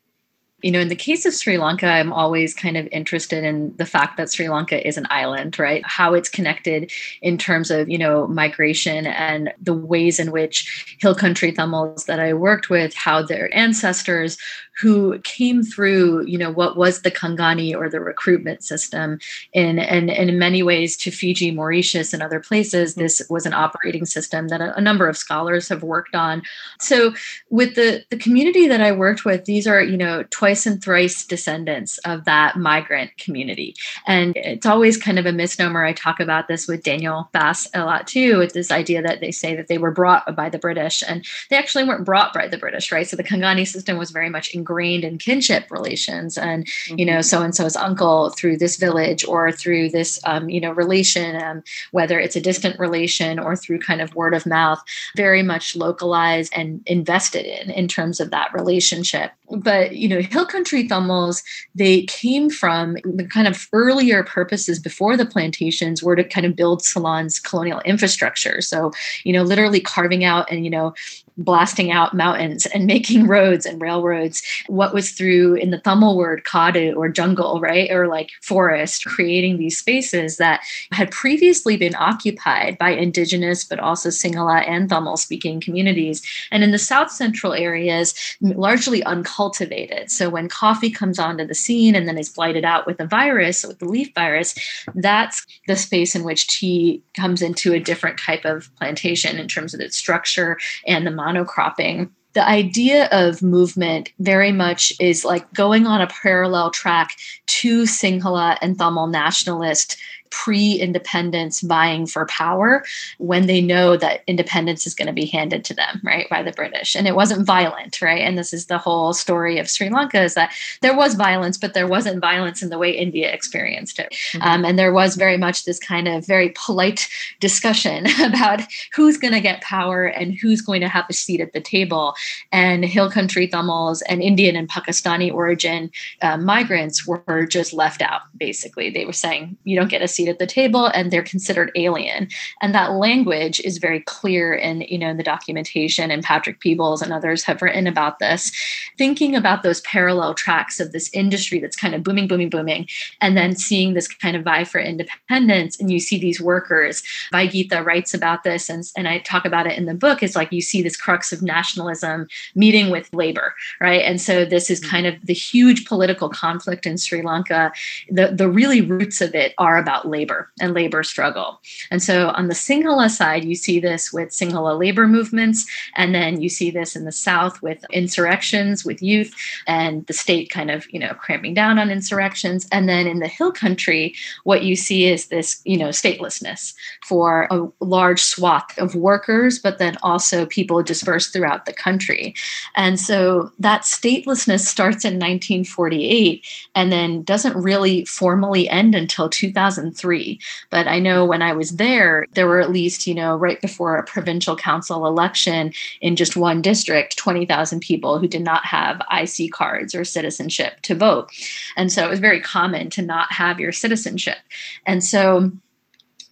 You know, in the case of Sri Lanka, I'm always kind of interested in the fact that Sri Lanka is an island, right? How it's connected in terms of, you know, migration and the ways in which hill country Tamils that I worked with, how their ancestors who came through, you know, what was the Kangani or the recruitment system. In, and, in many ways to Fiji, Mauritius, and other places, this was an operating system that a, a number of scholars have worked on. So with the, the community that I worked with, these are, you know, twice and thrice descendants of that migrant community. And it's always kind of a misnomer. I talk about this with Daniel Bass a lot too, with this idea that they say that they were brought by the British and they actually weren't brought by the British, right? So the Kangani system was very much ingrained ingrained in kinship relations. And mm-hmm. you know so and so's uncle through this village or through this um, you know relation um, whether it's a distant relation or through kind of word of mouth very much localized and invested in in terms of that relationship. But you know hill country Tamils they came from the kind of earlier purposes before the plantations were to kind of build Ceylon's colonial infrastructure. So you know literally carving out and you know blasting out mountains and *laughs* making roads and railroads. What was through in the Tamil word kadu or jungle, right? Or like forest, creating these spaces that had previously been occupied by indigenous, but also Sinhala and Tamil speaking communities. And in the south central areas, largely uncultivated. So when coffee comes onto the scene and then is blighted out with a virus, with the leaf virus, that's the space in which tea comes into a different type of plantation in terms of its structure and the monocropping the idea of movement very much is like going on a parallel track to Sinhala and Tamil nationalist pre-independence vying for power when they know that independence is going to be handed to them right by the british. And it wasn't violent right? And this is the whole story of sri lanka is that there was violence but there wasn't violence in the way india experienced it. Mm-hmm. um, and there was very much this kind of very polite discussion *laughs* about who's going to get power and who's going to have a seat at the table. And hill country tamils and indian and pakistani origin uh, migrants were just left out basically. They were saying you don't get a seat seat at the table and they're considered alien. And that language is very clear in, you know, in the documentation and Patrick Peebles and others have written about this. Thinking about those parallel tracks of this industry that's kind of booming, booming, booming, and then seeing this kind of vie for independence and you see these workers. Vaigita writes about this and, and I talk about it in the book. It's like you see this crux of nationalism meeting with labor, right? And so this is kind of the huge political conflict in Sri Lanka. The, the really roots of it are about labor and labor struggle. And so on the Sinhala side, you see this with Sinhala labor movements, and then you see this in the South with insurrections with youth and the state kind of, you know, cramping down on insurrections. And then in the hill country, what you see is this, you know, statelessness for a large swath of workers, but then also people dispersed throughout the country. And so that statelessness starts in 1948 and then doesn't really formally end until 2003 three. But I know when I was there, there were at least, you know, right before a provincial council election in just one district, 20,000 people who did not have IC cards or citizenship to vote. And so it was very common to not have your citizenship. And so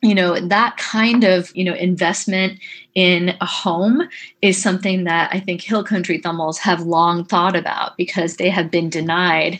you know that kind of you know investment in a home is something that i think hill country Tamils have long thought about because they have been denied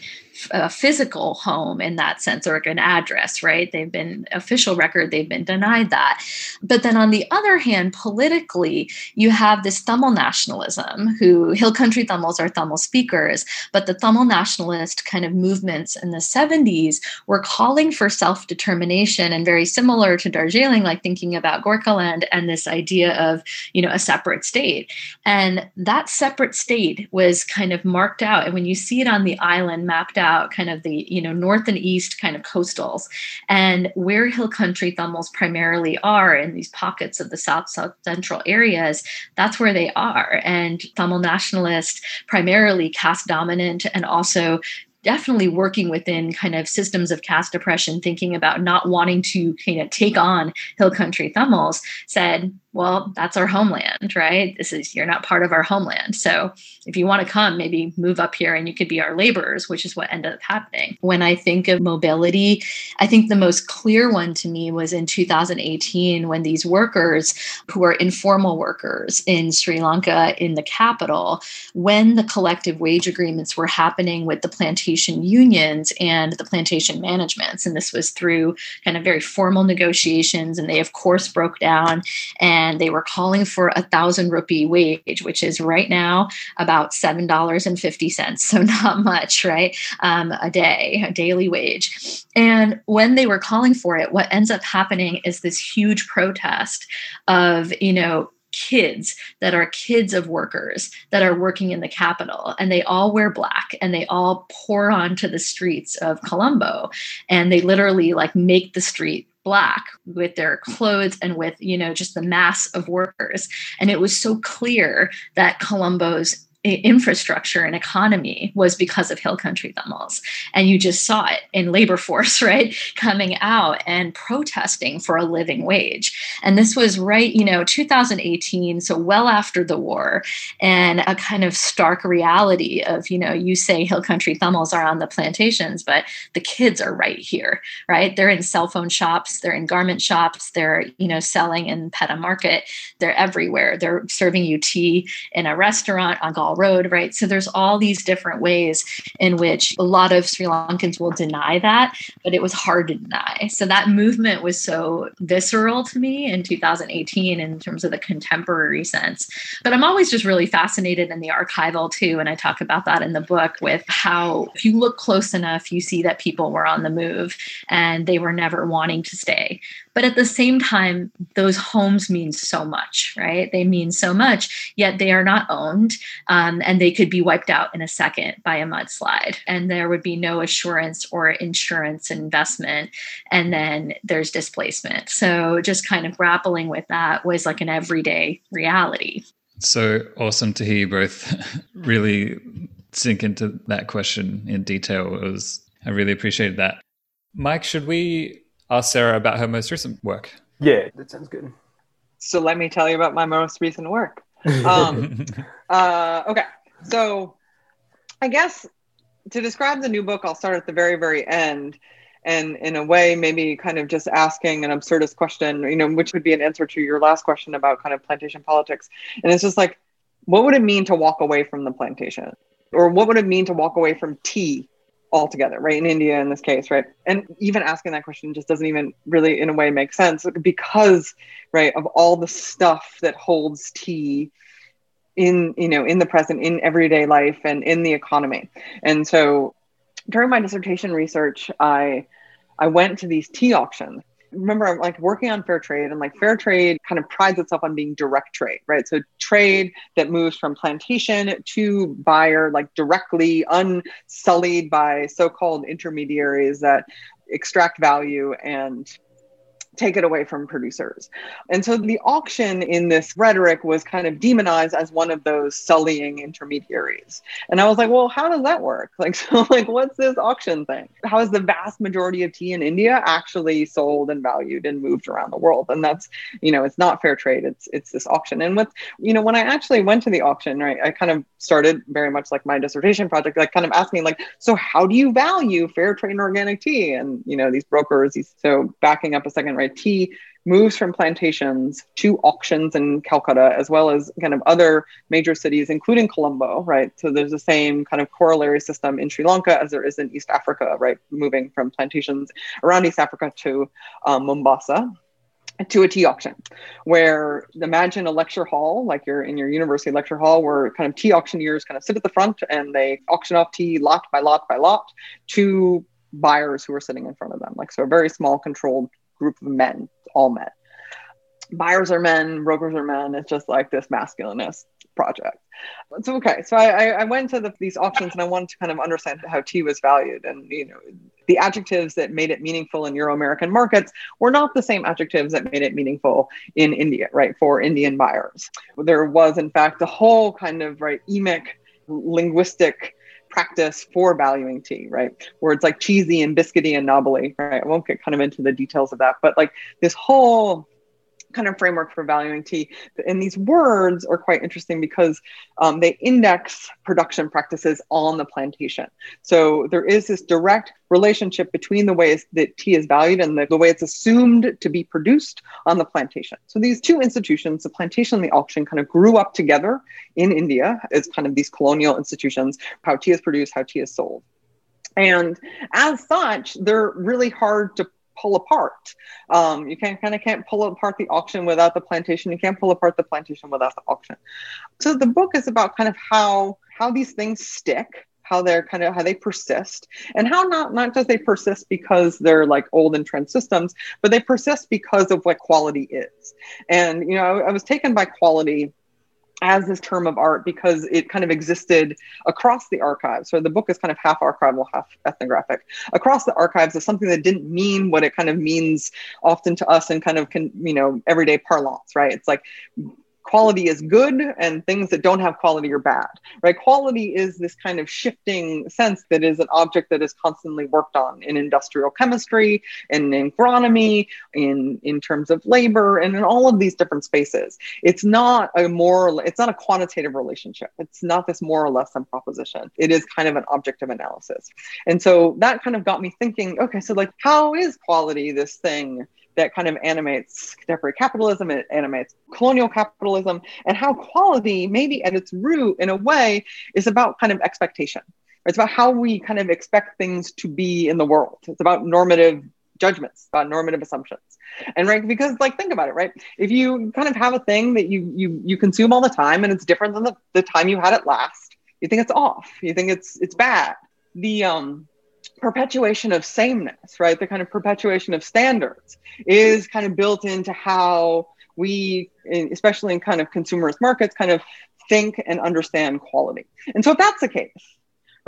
a physical home in that sense or an address, right? They've been official record, they've been denied that. But then on the other hand, politically, you have this Tamil nationalism, who Hill Country Tamils are Tamil speakers, but the Tamil nationalist kind of movements in the 70s were calling for self determination and very similar to Darjeeling, like thinking about Gorkhaland and this idea of, you know, a separate state. And that separate state was kind of marked out. And when you see it on the island mapped out, about kind of the you know north and east kind of coastals and where hill country Tamils primarily are in these pockets of the south south central areas that's where they are. And tamil nationalists primarily caste dominant and also definitely working within kind of systems of caste oppression, thinking about not wanting to kind of take on hill country Tamils, said, well, that's our homeland, right? This is, you're not part of our homeland. So if you want to come, maybe move up here and you could be our laborers, which is what ended up happening. When I think of mobility, I think the most clear one to me was in 2018 when these workers who are informal workers in Sri Lanka, in the capital, when the collective wage agreements were happening with the plantation unions and the plantation managements. And this was through kind of very formal negotiations. And they, of course, broke down and they were calling for a thousand rupee wage, which is right now about $7.50. *laughs* So not much, right? Um, a day, a daily wage. And when they were calling for it, what ends up happening is this huge protest of, you know, kids that are kids of workers that are working in the capital and they all wear black and they all pour onto the streets of colombo and they literally like make the street black with their clothes and with you know just the mass of workers. And it was so clear that colombo's infrastructure and economy was because of hill country Tamils. And you just saw it in labor force, *laughs* right? Coming out and protesting for a living wage. And this was right, you know, 2018, so well after the war, and a kind of stark reality of, you know, you say hill country Tamils are on the plantations, but the kids are right here, right? They're in cell phone shops, they're in garment shops, they're, you know, selling in Pettah Market, they're everywhere. They're serving you tea in a restaurant on Galle Road, right? So there's all these different ways in which a lot of Sri Lankans will deny that, but it was hard to deny. So that movement was so visceral to me in 2018 in terms of the contemporary sense. But I'm always just really fascinated in the archival too. And I talk about that in the book with how, if you look close enough, you see that people were on the move and they were never wanting to stay. But at the same time, those homes mean so much, right? They mean so much, yet they are not owned um, and they could be wiped out in a second by a mudslide. And there would be no assurance or insurance investment. And then there's displacement. So just kind of grappling with that was like an everyday reality. So awesome to hear you both *laughs* really sink into that question in detail. It was I really appreciated that. Mike, should we ask Sarah about her most recent work. Yeah, that sounds good. So let me tell you about my most recent work. Um, *laughs* uh, okay, so I guess to describe the new book, I'll start at the very, very end. And in a way, maybe kind of just asking an absurdist question, you know, which would be an answer to your last question about kind of plantation politics. And it's just like, what would it mean to walk away from the plantation? Or what would it mean to walk away from tea altogether, right? In India, in this case, right? And even asking that question just doesn't even really, in a way, make sense because, right, of all the stuff that holds tea in, you know, in the present, in everyday life, and in the economy. And so, during my dissertation research, I I went to these tea auctions remember I'm like working on fair trade and like fair trade kind of prides itself on being direct trade, right? So trade that moves from plantation to buyer, like directly unsullied by so-called intermediaries that extract value and take it away from producers. And so the auction in this rhetoric was kind of demonized as one of those sullying intermediaries. And I was like, well, how does that work? *laughs* Like, so like, what's this auction thing? How is the vast majority of tea in India actually sold and valued and moved around the world? And that's, you know, it's not fair trade. It's, it's this auction. And with, you know, when I actually went to the auction, right, I kind of started very much like my dissertation project, like kind of asking like, so how do you value fair trade and organic tea? And, you know, these brokers, so backing up a second, right, tea moves from plantations to auctions in Calcutta, as well as kind of other major cities, including Colombo, right? So there's the same kind of corollary system in Sri Lanka as there is in East Africa, right? Moving from plantations around East Africa to um, Mombasa to a tea auction where imagine a lecture hall like you're in your university lecture hall where kind of tea auctioneers kind of sit at the front and they auction off tea lot by lot by lot to buyers who are sitting in front of them like so a very small controlled group of men, all men. Buyers are men, brokers are men. It's just like this masculinist project. So okay, so I, I went to the, these auctions and I wanted to kind of understand how tea was valued, and you know, the adjectives that made it meaningful in Euro-American markets were not the same adjectives that made it meaningful in India, right? For Indian buyers, there was in fact a whole kind of right emic linguistic practice for valuing tea, right? Where it's like cheesy and biscuity and knobbly, right? I won't get kind of into the details of that, but like this whole kind of framework for valuing tea. And these words are quite interesting because um, they index production practices on the plantation. So there is this direct relationship between the ways that tea is valued and the, the way it's assumed to be produced on the plantation. So these two institutions, the plantation and the auction, kind of grew up together in India as kind of these colonial institutions, how tea is produced, how tea is sold. And as such, they're really hard to pull apart. Um, you can't kind of can't pull apart the auction without the plantation. You can't pull apart the plantation without the auction. So the book is about kind of how how these things stick how they're kind of how they persist and how not not just they persist because they're like old entrenched systems but they persist because of what quality is and you know I, I was taken by quality as this term of art because it kind of existed across the archives. So the book is kind of half archival, half ethnographic. Across the archives is something that didn't mean what it kind of means often to us in kind of, you know, everyday parlance, right? It's like quality is good and things that don't have quality are bad right? Quality is this kind of shifting sense that is an object that is constantly worked on in industrial chemistry in agronomy in in terms of labor and in all of these different spaces. It's not a more it's not a quantitative relationship. It's not this more or less than proposition. It is kind of an object of analysis. And so that kind of got me thinking okay so like how is quality this thing that kind of animates contemporary capitalism, it animates colonial capitalism, and how quality, maybe at its root, in a way, is about kind of expectation. It's about how we kind of expect things to be in the world. It's about normative judgments, about normative assumptions. And right, because like think about it, right? If you kind of have a thing that you you you consume all the time and it's different than the, the time you had it last, you think it's off. You think it's it's bad. The um perpetuation of sameness, right? The kind of perpetuation of standards is kind of built into how we, especially in kind of consumerist markets, kind of think and understand quality. And so if that's the case,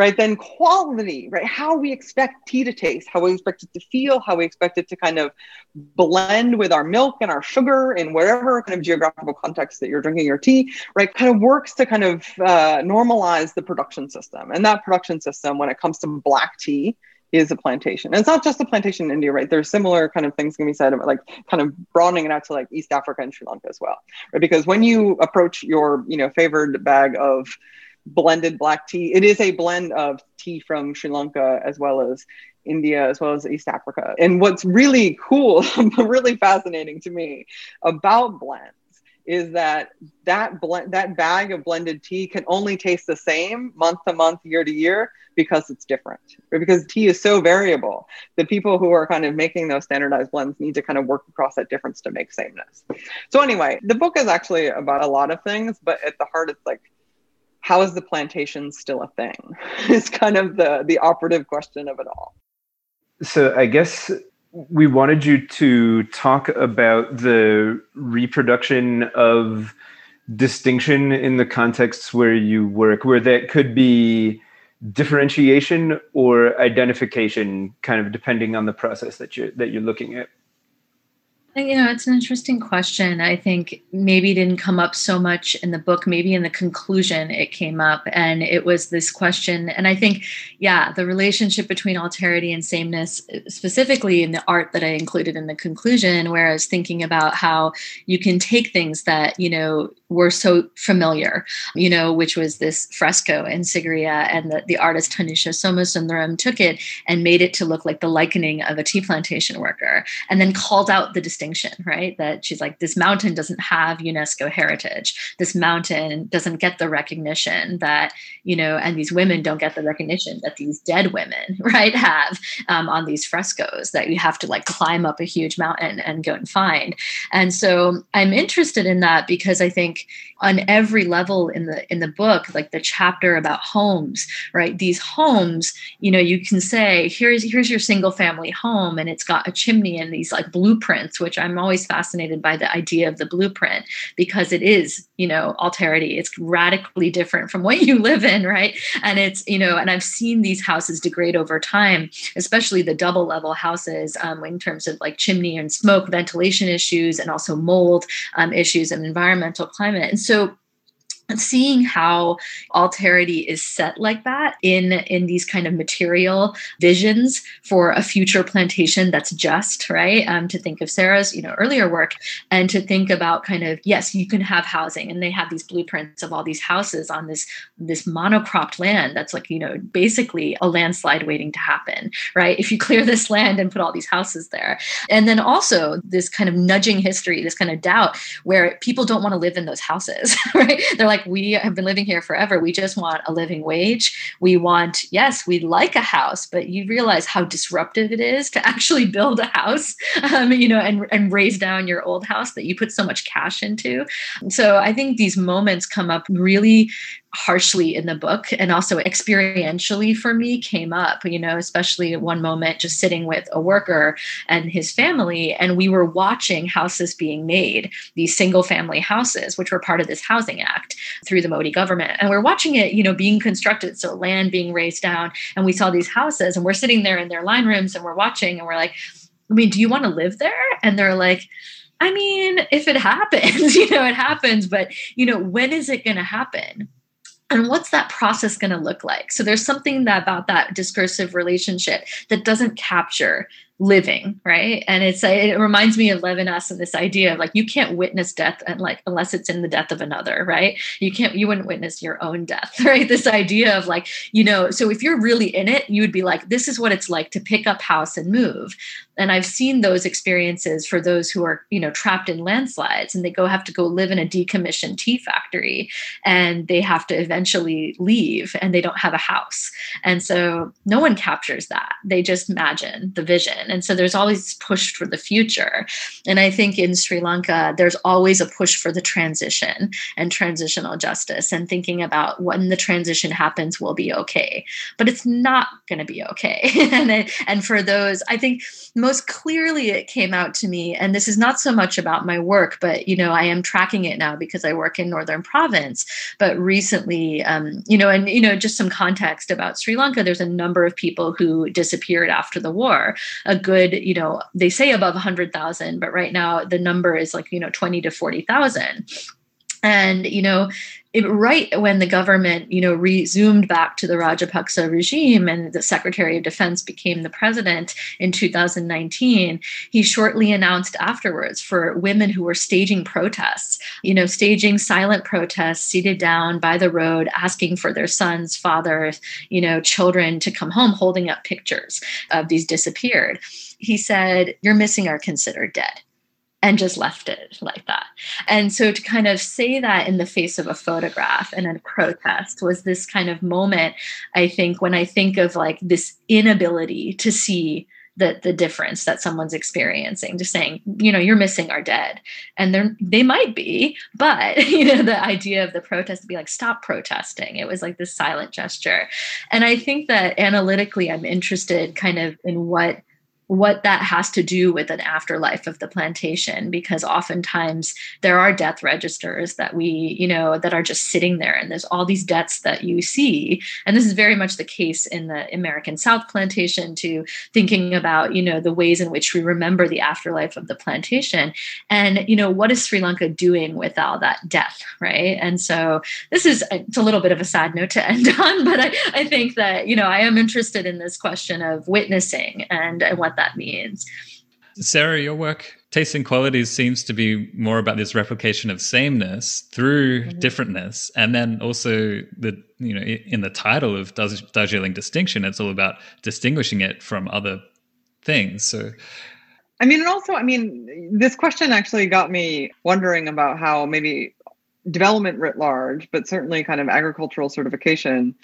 right, then quality, right, how we expect tea to taste, how we expect it to feel, how we expect it to kind of blend with our milk and our sugar in whatever kind of geographical context that you're drinking your tea, right, kind of works to kind of uh, normalize the production system. And that production system, when it comes to black tea, is a plantation. And it's not just a plantation in India, right? There's similar kind of things can be said about like kind of broadening it out to like East Africa and Sri Lanka as well, right? Because when you approach your, you know, favored bag of blended black tea. It is a blend of tea from Sri Lanka as well as India as well as East Africa. And what's really cool, *laughs* really fascinating to me about blends is that that blend that bag of blended tea can only taste the same month to month, year to year because it's different. Because tea is so variable. The people who are kind of making those standardized blends need to kind of work across that difference to make sameness. So anyway, the book is actually about a lot of things, but at the heart it's like how is the plantation still a thing? *laughs* It's kind of the the operative question of it all. So I guess we wanted you to talk about the reproduction of distinction in the contexts where you work, where that could be differentiation or identification, kind of depending on the process that you're that you're looking at. You know, it's an interesting question. I think maybe didn't come up so much in the book. Maybe in the conclusion it came up, and it was this question. And I think, yeah, the relationship between alterity and sameness, specifically in the art that I included in the conclusion, where I was thinking about how you can take things that you know were so familiar, you know, which was this fresco in Sigiriya, and the, the artist Tanisha Somasundaram took it and made it to look like the likening of a tea plantation worker, and then called out the right? That she's like, this mountain doesn't have UNESCO heritage. This mountain doesn't get the recognition that, you know, and these women don't get the recognition that these dead women, *laughs* right, have um, on these frescoes that you have to like climb up a huge mountain and go and find. And so I'm interested in that because I think on every level in the in the book, like the chapter about homes, right? These homes, you know, you can say, here's here's your single family home, and it's got a chimney and these like blueprints, which I'm always fascinated by the idea of the blueprint because it is, you know, alterity. It's radically different from what *laughs* you live in, right? And it's, you know, and I've seen these houses degrade over time, especially the double level houses um, in terms of like chimney and smoke, ventilation issues, and also mold um, issues and environmental climate. And so seeing how alterity is set like that in in these kind of material visions for a future plantation that's just right? Um, to think of sarah's you know earlier work and to think about kind of yes you can have housing and they have these blueprints of all these houses on this this monocropped land that's like you know basically a landslide waiting to happen right? If you clear this land and put all these houses there. And then also this kind of nudging history this kind of doubt where people don't want to live in those houses *laughs* right? They're like like we have been living here forever. We just want a living wage. We want, yes, we like a house, but you realize how disruptive it is to *laughs* actually build a house, um, you know, and, and raze down your old house that you put so much cash into. So I think these moments come up really harshly in the book and also experientially for me came up you know especially one moment just sitting with a worker and his family and we were watching houses being made these single family houses which were part of this housing act through the modi government and we're watching it you know being constructed so land being razed down and we saw these houses and we're sitting there in their line rooms and we're watching and we're like i mean do you want to live there and they're like I mean, if it happens, *laughs* you know, it happens, but you know, when is it going to happen? And what's that process going to look like? So there's something that about that discursive relationship that doesn't capture living right? And it's it reminds me of levinas and this idea of like you can't witness death and like unless it's in the death of another right? You can't you wouldn't witness your own death *laughs* right? This idea of like you know so if you're really in it you would be like this is what it's like to pick up house and move and i've seen those experiences for those who are you know trapped in landslides and they go have to go live in a decommissioned tea factory and they have to eventually leave and they don't have a house and so no one captures that they just imagine the vision and so there's always push for the future. And I think in Sri Lanka, there's always a push for the transition and transitional justice and thinking about when the transition happens, we'll be okay. But it's not going to be okay. *laughs* and, it, and for those, I think most clearly it came out to me, and this is not so much about my work, but, you know, I am tracking it now because I work in Northern Province. But recently, um, you know, and, you know, just some context about Sri Lanka, there's a number of people who disappeared after the war. A good, you know, they say above 100,000, but right now the number is like, you know, 20 to 40,000. And, you know, it, right when the government, you know, resumed back to the Rajapaksa regime and the Secretary of Defense became the president in 2019, he shortly announced afterwards for women who were staging protests, you know, staging silent protests, seated down by the road, asking for their sons, fathers, you know, children to come home, holding up pictures of these disappeared he said, You're missing are considered dead. And just left it like that. And so to kind of say that in the face of a photograph and a protest was this kind of moment, I think, when I think of like this inability to see the the difference that someone's experiencing just saying you know you're missing our dead. And they they might be but *laughs* you know the idea of the protest to be like stop protesting. It was like this silent gesture. And i think that analytically i'm interested kind of in what what that has to do with an afterlife of the plantation because oftentimes there are death registers that we you know that are just sitting there and there's all these deaths that you see. And this is very much the case in the american south plantation to thinking about you know the ways in which we remember the afterlife of the plantation. And you know what is sri lanka doing with all that death right? And so this is uh, it's a little bit of a sad note to *laughs* end on but i, I think that you know i am interested in this question of witnessing and, and what that means. Sarah, your work, Tasting Qualities, seems to be more about this replication of sameness through mm-hmm. differentness. And then also the, you know, in the title of Darjeeling Distinction, it's all about distinguishing it from other things. So I mean, and also, I mean, this question actually got me wondering about how maybe development writ large, but certainly kind of agricultural certification,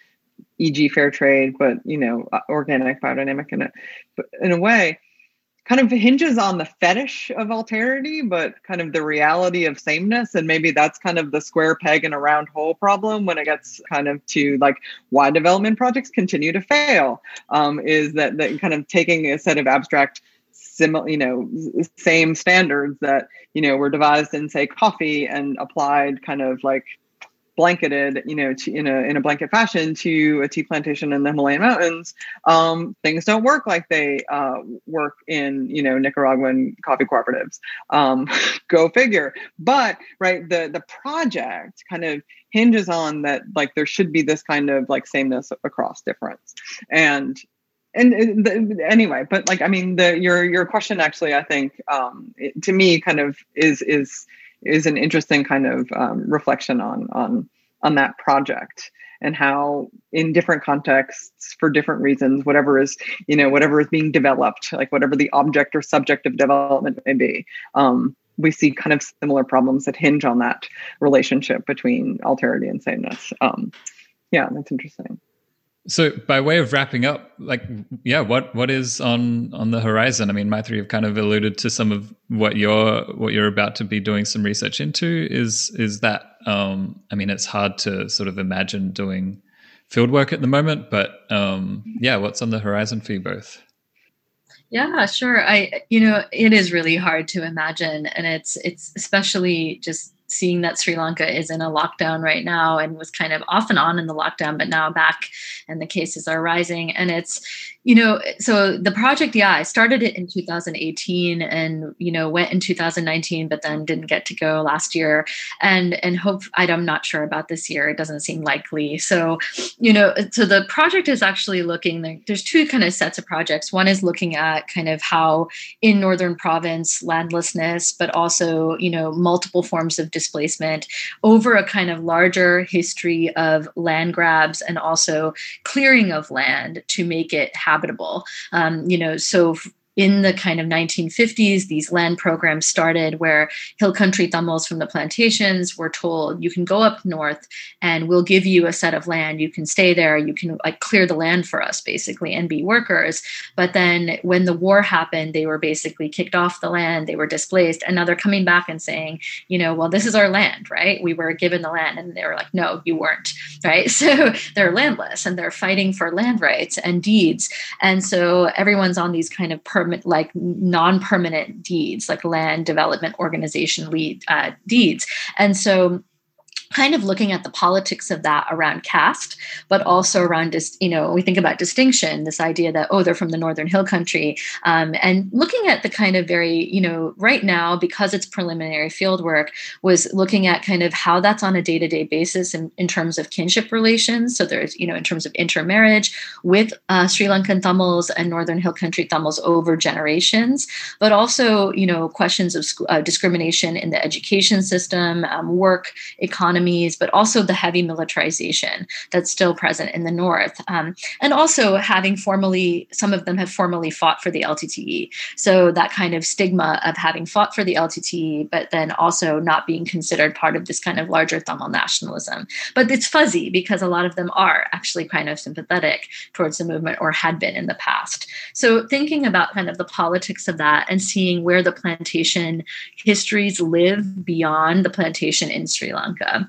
e.g., fair trade, but you know, organic, biodynamic, in but in a way, kind of hinges on the fetish of alterity, but kind of the reality of sameness. And maybe that's kind of the square peg in a round hole problem when it gets kind of to like why development projects continue to fail. Um, is that that kind of taking a set of abstract similar you know same standards that you know were devised in say coffee and applied kind of like blanketed, you know, to, in a in a blanket fashion to a tea plantation in the Himalayan mountains, um, things don't work like they uh, work in you know Nicaraguan coffee cooperatives. Um, *laughs* go figure. But right, the the project kind of hinges on that like there should be this kind of like sameness across difference, and and the, anyway, but like I mean, the your your question actually, I think um, it, to me, kind of is is is an interesting kind of um, reflection on on on that project and how in different contexts for different reasons whatever is you know whatever is being developed like whatever the object or subject of development may be um, we see kind of similar problems that hinge on that relationship between alterity and sameness. Um, yeah that's interesting so, by way of wrapping up, like, yeah, what what is on on the horizon? I mean, Maithri, you've kind of alluded to some of what you're what you're about to be doing some research into. Is is that? Um, I mean, it's hard to sort of imagine doing field work at the moment, but um, yeah, what's on the horizon for you both? Yeah, sure. I you know, it is really hard to imagine and it's it's especially just seeing that Sri Lanka is in a lockdown right now and was kind of off and on in the lockdown, but now back and the cases are rising. And it's, you know, so the project, yeah, I started it in 2018 and, you know, went in 2019, but then didn't get to go last year. And, and hope, I'm not sure about this year. It doesn't seem likely. So, you know, so the project is actually looking, there's two kind of sets of projects. One is looking at kind of how in Northern province, landlessness, but also, you know, multiple forms of displacement over a kind of larger history of land grabs and also clearing of land to make it habitable. Um, you know, so in the kind of 1950s, these land programs started where hill country Tamils from the plantations were told, you can go up north and we'll give you a set of land. You can stay there. You can like clear the land for us, basically, and be workers. But then when the war happened, they were basically kicked off the land. They were displaced. And now they're coming back and saying, you know, well, this is our land, right? We were given the land. And they were like, no, you weren't, right? *laughs* So they're landless and they're fighting for land rights and deeds. And so everyone's on these kind of like non-permanent deeds, like land development organization lead uh, deeds, and so kind of looking at the politics of that around caste, but also around just, you know, we think about distinction, this idea that, oh, they're from the Northern Hill Country, um, and looking at the kind of very, you know, right now, because it's preliminary field work, was looking at kind of how that's on a day to day basis in, in terms of kinship relations. So there's, you know, in terms of intermarriage with uh, Sri Lankan Tamils and Northern Hill Country Tamils over generations, but also, you know, questions of uh, discrimination in the education system, um, work, economy economies, but also the heavy militarization that's still present in the North. Um, and also having formally, some of them have formally fought for the LTTE. So that kind of stigma of having fought for the LTTE, but then also not being considered part of this kind of larger Tamil nationalism. But it's fuzzy because a lot of them are actually kind of sympathetic towards the movement or had been in the past. So thinking about kind of the politics of that and seeing where the plantation histories live beyond the plantation in Sri Lanka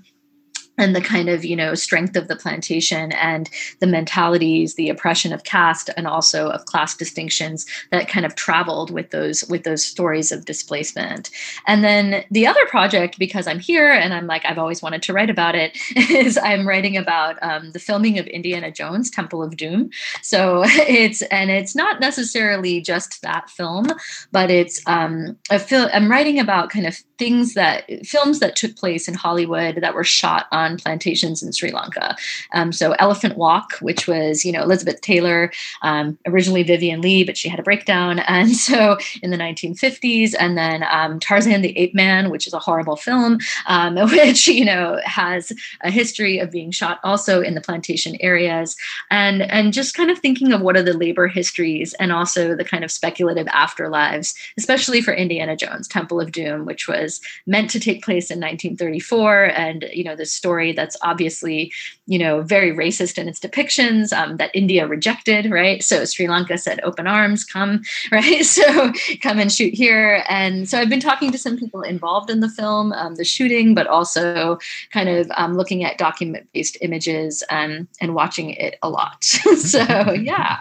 and the kind of you know strength of the plantation and the mentalities the oppression of caste and also of class distinctions that kind of traveled with those with those stories of displacement. And then the other project because i'm here and i'm like i've always wanted to write about it *laughs* is i'm writing about um, the filming of indiana jones temple of doom. So *laughs* it's and it's not necessarily just that film but it's um, a film i'm writing about kind of things that films that took place in hollywood that were shot on on plantations in Sri Lanka. Um, so Elephant Walk, which was you know Elizabeth Taylor, um, originally Vivien Leigh, but she had a breakdown, *laughs* and so in the 1950s, and then um, Tarzan the Ape Man, which is a horrible film, um, *laughs* which you know has a history of being shot also in the plantation areas, and and just kind of thinking of what are the labor histories and also the kind of speculative afterlives, especially for Indiana Jones, Temple of Doom, which was meant to take place in 1934, and you know the story story that's obviously, you know, very racist in its depictions um, that India rejected, right? So Sri Lanka said, open arms, come, *laughs* right? So come and shoot here. And so I've been talking to some people involved in the film, um, the shooting, but also kind of um, looking at document based images and, and watching it a lot. *laughs* so *laughs* yeah.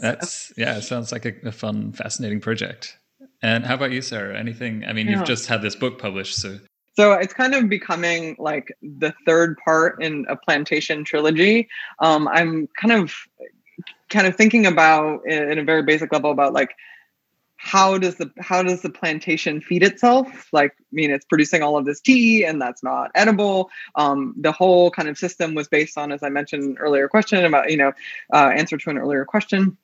That's yeah, it sounds like a, a, fun, fascinating project. And how about you, Sarah? Anything? I mean, you've just had this book published, so So it's kind of becoming like the third part in a plantation trilogy. Um, I'm kind of kind of thinking about in a very basic level about like how does the how does the plantation feed itself? Like i mean it's producing all of this tea and that's not edible. Um, the whole kind of system was based on as i mentioned earlier question about you know uh, answer to an earlier question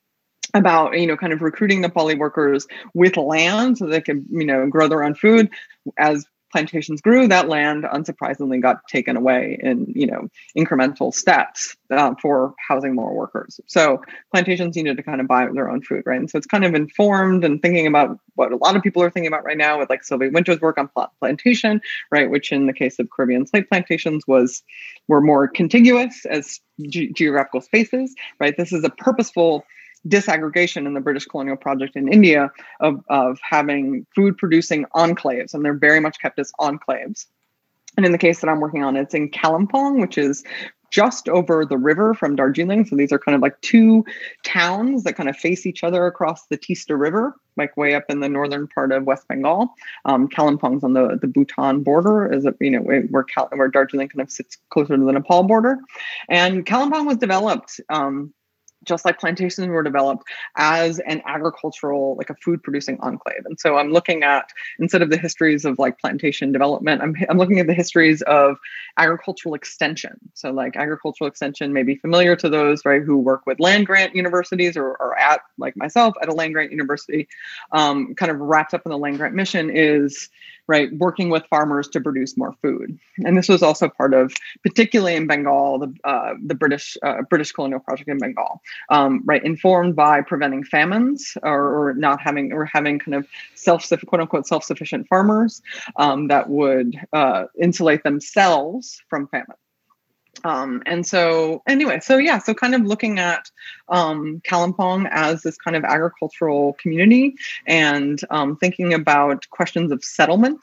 about you know kind of recruiting the poly workers with land so they could you know grow their own food. As plantations grew, that land unsurprisingly got taken away in you know incremental steps uh, for housing more workers. So plantations needed to kind of buy their own food, right? And so it's kind of informed and thinking about what a lot of people are thinking about right now with like Sylvia Wynter's work on plantation, right? Which in the case of Caribbean slave plantations was were more contiguous as ge- geographical spaces, right? This is a purposeful disaggregation in the British colonial project in India of, of having food producing enclaves, and they're very much kept as enclaves. And in the case that I'm working on, it's in Kalimpong, which is just over the river from Darjeeling. So these are kind of like two towns that kind of face each other across the Teesta River, like way up in the northern part of West Bengal. Um, Kalimpong's on the, the Bhutan border, is it, you know where where Darjeeling kind of sits closer to the Nepal border. And Kalimpong was developed. Um, just like plantations were developed as an agricultural like a food producing enclave. And so i'm looking at instead of the histories of like plantation development i'm, I'm looking at the histories of agricultural extension. So like agricultural extension may be familiar to those right who work with land grant universities or, or at like myself at a land grant university. Um, kind of wrapped up in the land grant mission is right, working with farmers to produce more food. And this was also part of, particularly in Bengal, the uh, the British uh, British colonial project in Bengal, um, right, informed by preventing famines or, or, not having or having kind of self quote unquote self sufficient farmers um, that would uh, insulate themselves from famine. Um, and so, anyway, so yeah, so kind of looking at um, Kalimpong as this kind of agricultural community and um, thinking about questions of settlement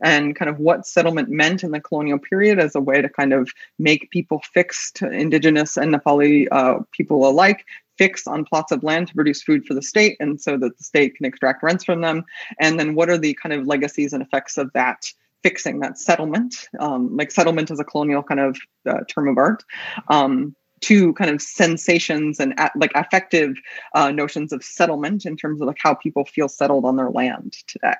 and kind of what settlement meant in the colonial period as a way to kind of make people fixed, indigenous and Nepali uh, people alike, fixed on plots of land to produce food for the state and so that the state can extract rents from them. And then what are the kind of legacies and effects of that? Fixing that settlement, um, like settlement is a colonial kind of uh, term of art, um, to kind of sensations and uh, like affective uh, notions of settlement in terms of like how people feel settled on their land today,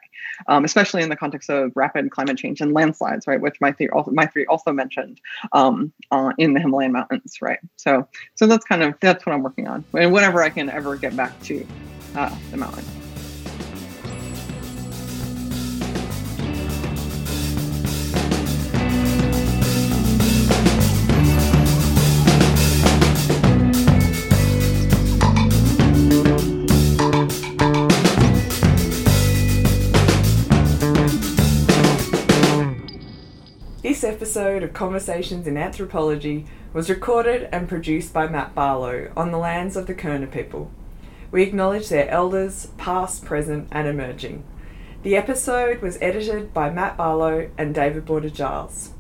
um, especially in the context of rapid climate change and landslides, right? Which Maithri also, Maithri also mentioned um, uh, in the Himalayan mountains, right? So, so that's kind of that's what I'm working on, and whenever I can ever get back to uh, the mountain. Episode of Conversations in Anthropology was recorded and produced by Matt Barlow on the lands of the Kaurna people. We acknowledge their elders, past, present, and emerging. The episode was edited by Matt Barlow and David Boarder Giles.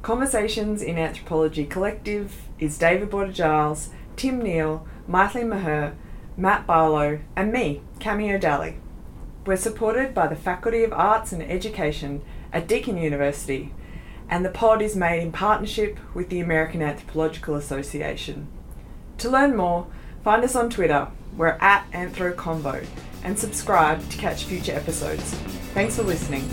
Conversations in Anthropology Collective is David Boarder Giles, Tim Neale, Maithri Maher, Matt Barlow, and me, Cameo O'Daly. We're supported by the Faculty of Arts and Education at Deakin University and the pod is made in partnership with the American Anthropological Association. To learn more, find us on Twitter, we're at AnthroConvo, and subscribe to catch future episodes. Thanks for listening.